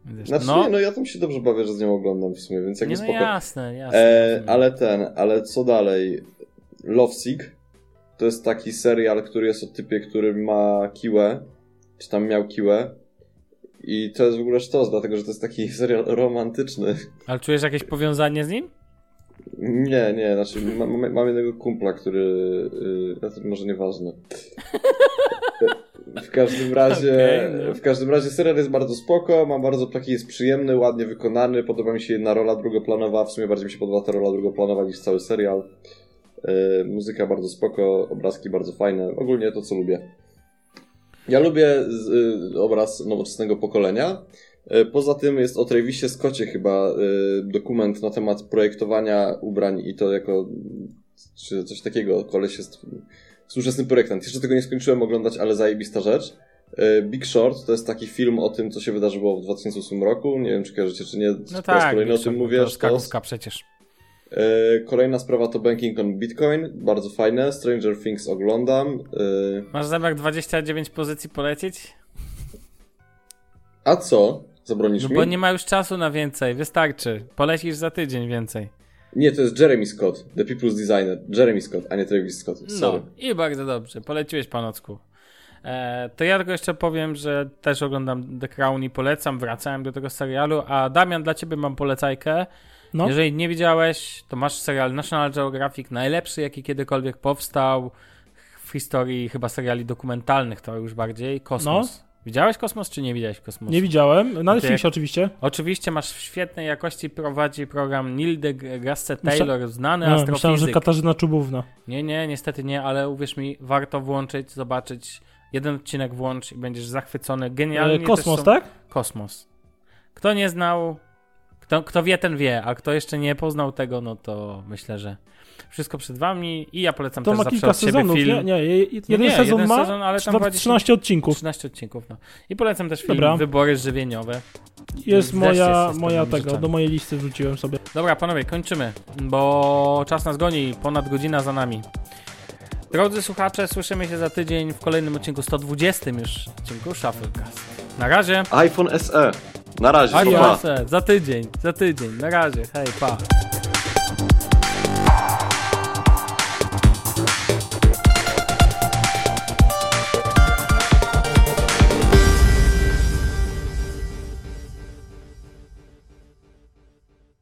Wiesz, Znaczy no, nie, no ja tam się dobrze bawię, że z nią oglądam w sumie, więc nie, jakby no spoko. jasne, jasne. E, ale ten, ale co dalej? Lovesick to jest taki serial, który jest o typie, który ma kiłę, czy tam miał kiłę. I to jest w ogóle sztos, dlatego że to jest taki serial romantyczny. Ale czujesz jakieś powiązanie z nim? Nie, nie, znaczy ma- ma- mam jednego kumpla, który. Yy, może nieważne. w każdym razie, Okej, no. w każdym razie serial jest bardzo spoko, ma bardzo taki jest przyjemny, ładnie wykonany, podoba mi się jedna rola drugoplanowa, w sumie bardziej mi się podoba ta rola drugoplanowa niż cały serial. Yy, muzyka bardzo spoko, obrazki bardzo fajne, ogólnie to co lubię. Ja lubię z, y, obraz nowoczesnego pokolenia. Y, Poza tym jest o Travisie Scotcie chyba y, dokument na temat projektowania ubrań i to jako czy coś takiego. Koleś jest współczesny projektant. Jeszcze tego nie skończyłem oglądać, ale zajebista rzecz. Y, Big Short to jest taki film o tym, co się wydarzyło w 2008 roku. Nie wiem, czy kojarzycie, czy nie. No po raz tak, kolejny o to tym mówię. jest To, skakówka przecież. E, Kolejna sprawa to Banking on Bitcoin, bardzo fajne. Stranger Things oglądam. E, Masz zamiar 29 pozycji polecieć? A co? Zabronisz No mi? bo nie ma już czasu na więcej, wystarczy. Polecisz za tydzień więcej. Nie, to jest Jeremy Scott, The People's Designer. Jeremy Scott, a nie Travis Scott. Sorry. No i bardzo dobrze, poleciłeś panocku. E, to ja tylko jeszcze powiem, że też oglądam The Crown i polecam, wracałem do tego serialu, a Damian, dla ciebie mam polecajkę. No. Jeżeli nie widziałeś, to masz serial National Geographic, najlepszy jaki kiedykolwiek powstał w historii chyba seriali dokumentalnych, to już bardziej, Kosmos. Widziałeś Kosmos, czy nie widziałeś Kosmosu? Nie widziałem. Na jak- Netflixie oczywiście. Oczywiście masz w świetnej jakości prowadzi program Neil deGrasse Taylor, znany A, myślałem, że astrofizyk. Katarzyna Czubówna. Nie, nie, niestety nie, ale uwierz mi, warto włączyć, zobaczyć. Jeden odcinek włącz i będziesz zachwycony. Genialnie E, Kosmos, są... tak? Kosmos. Kto nie znał, kto, kto wie, ten wie, a kto jeszcze nie poznał tego, no to myślę, że wszystko przed wami i ja polecam To też ma zawsze kilka od siebie sezonów, film. nie? Nie, je- jeden nie, sezon jeden ma sezon, ale tam trzyna- prowadzi- 13 odcinków. 13 odcinków, no. I polecam też film Dobra. Wybory żywieniowe. Jest moja, jesteś moja tego, rzeczami. do mojej listy wrzuciłem sobie. Dobra, panowie, kończymy, bo czas nas goni, ponad godzina za nami. Drodzy słuchacze, słyszymy się za tydzień w kolejnym odcinku, 120 już odcinku Shufflecast. Na razie. iPhone SE. Na razie, pa. Adios, za tydzień, za tydzień. Na razie, hej, pa.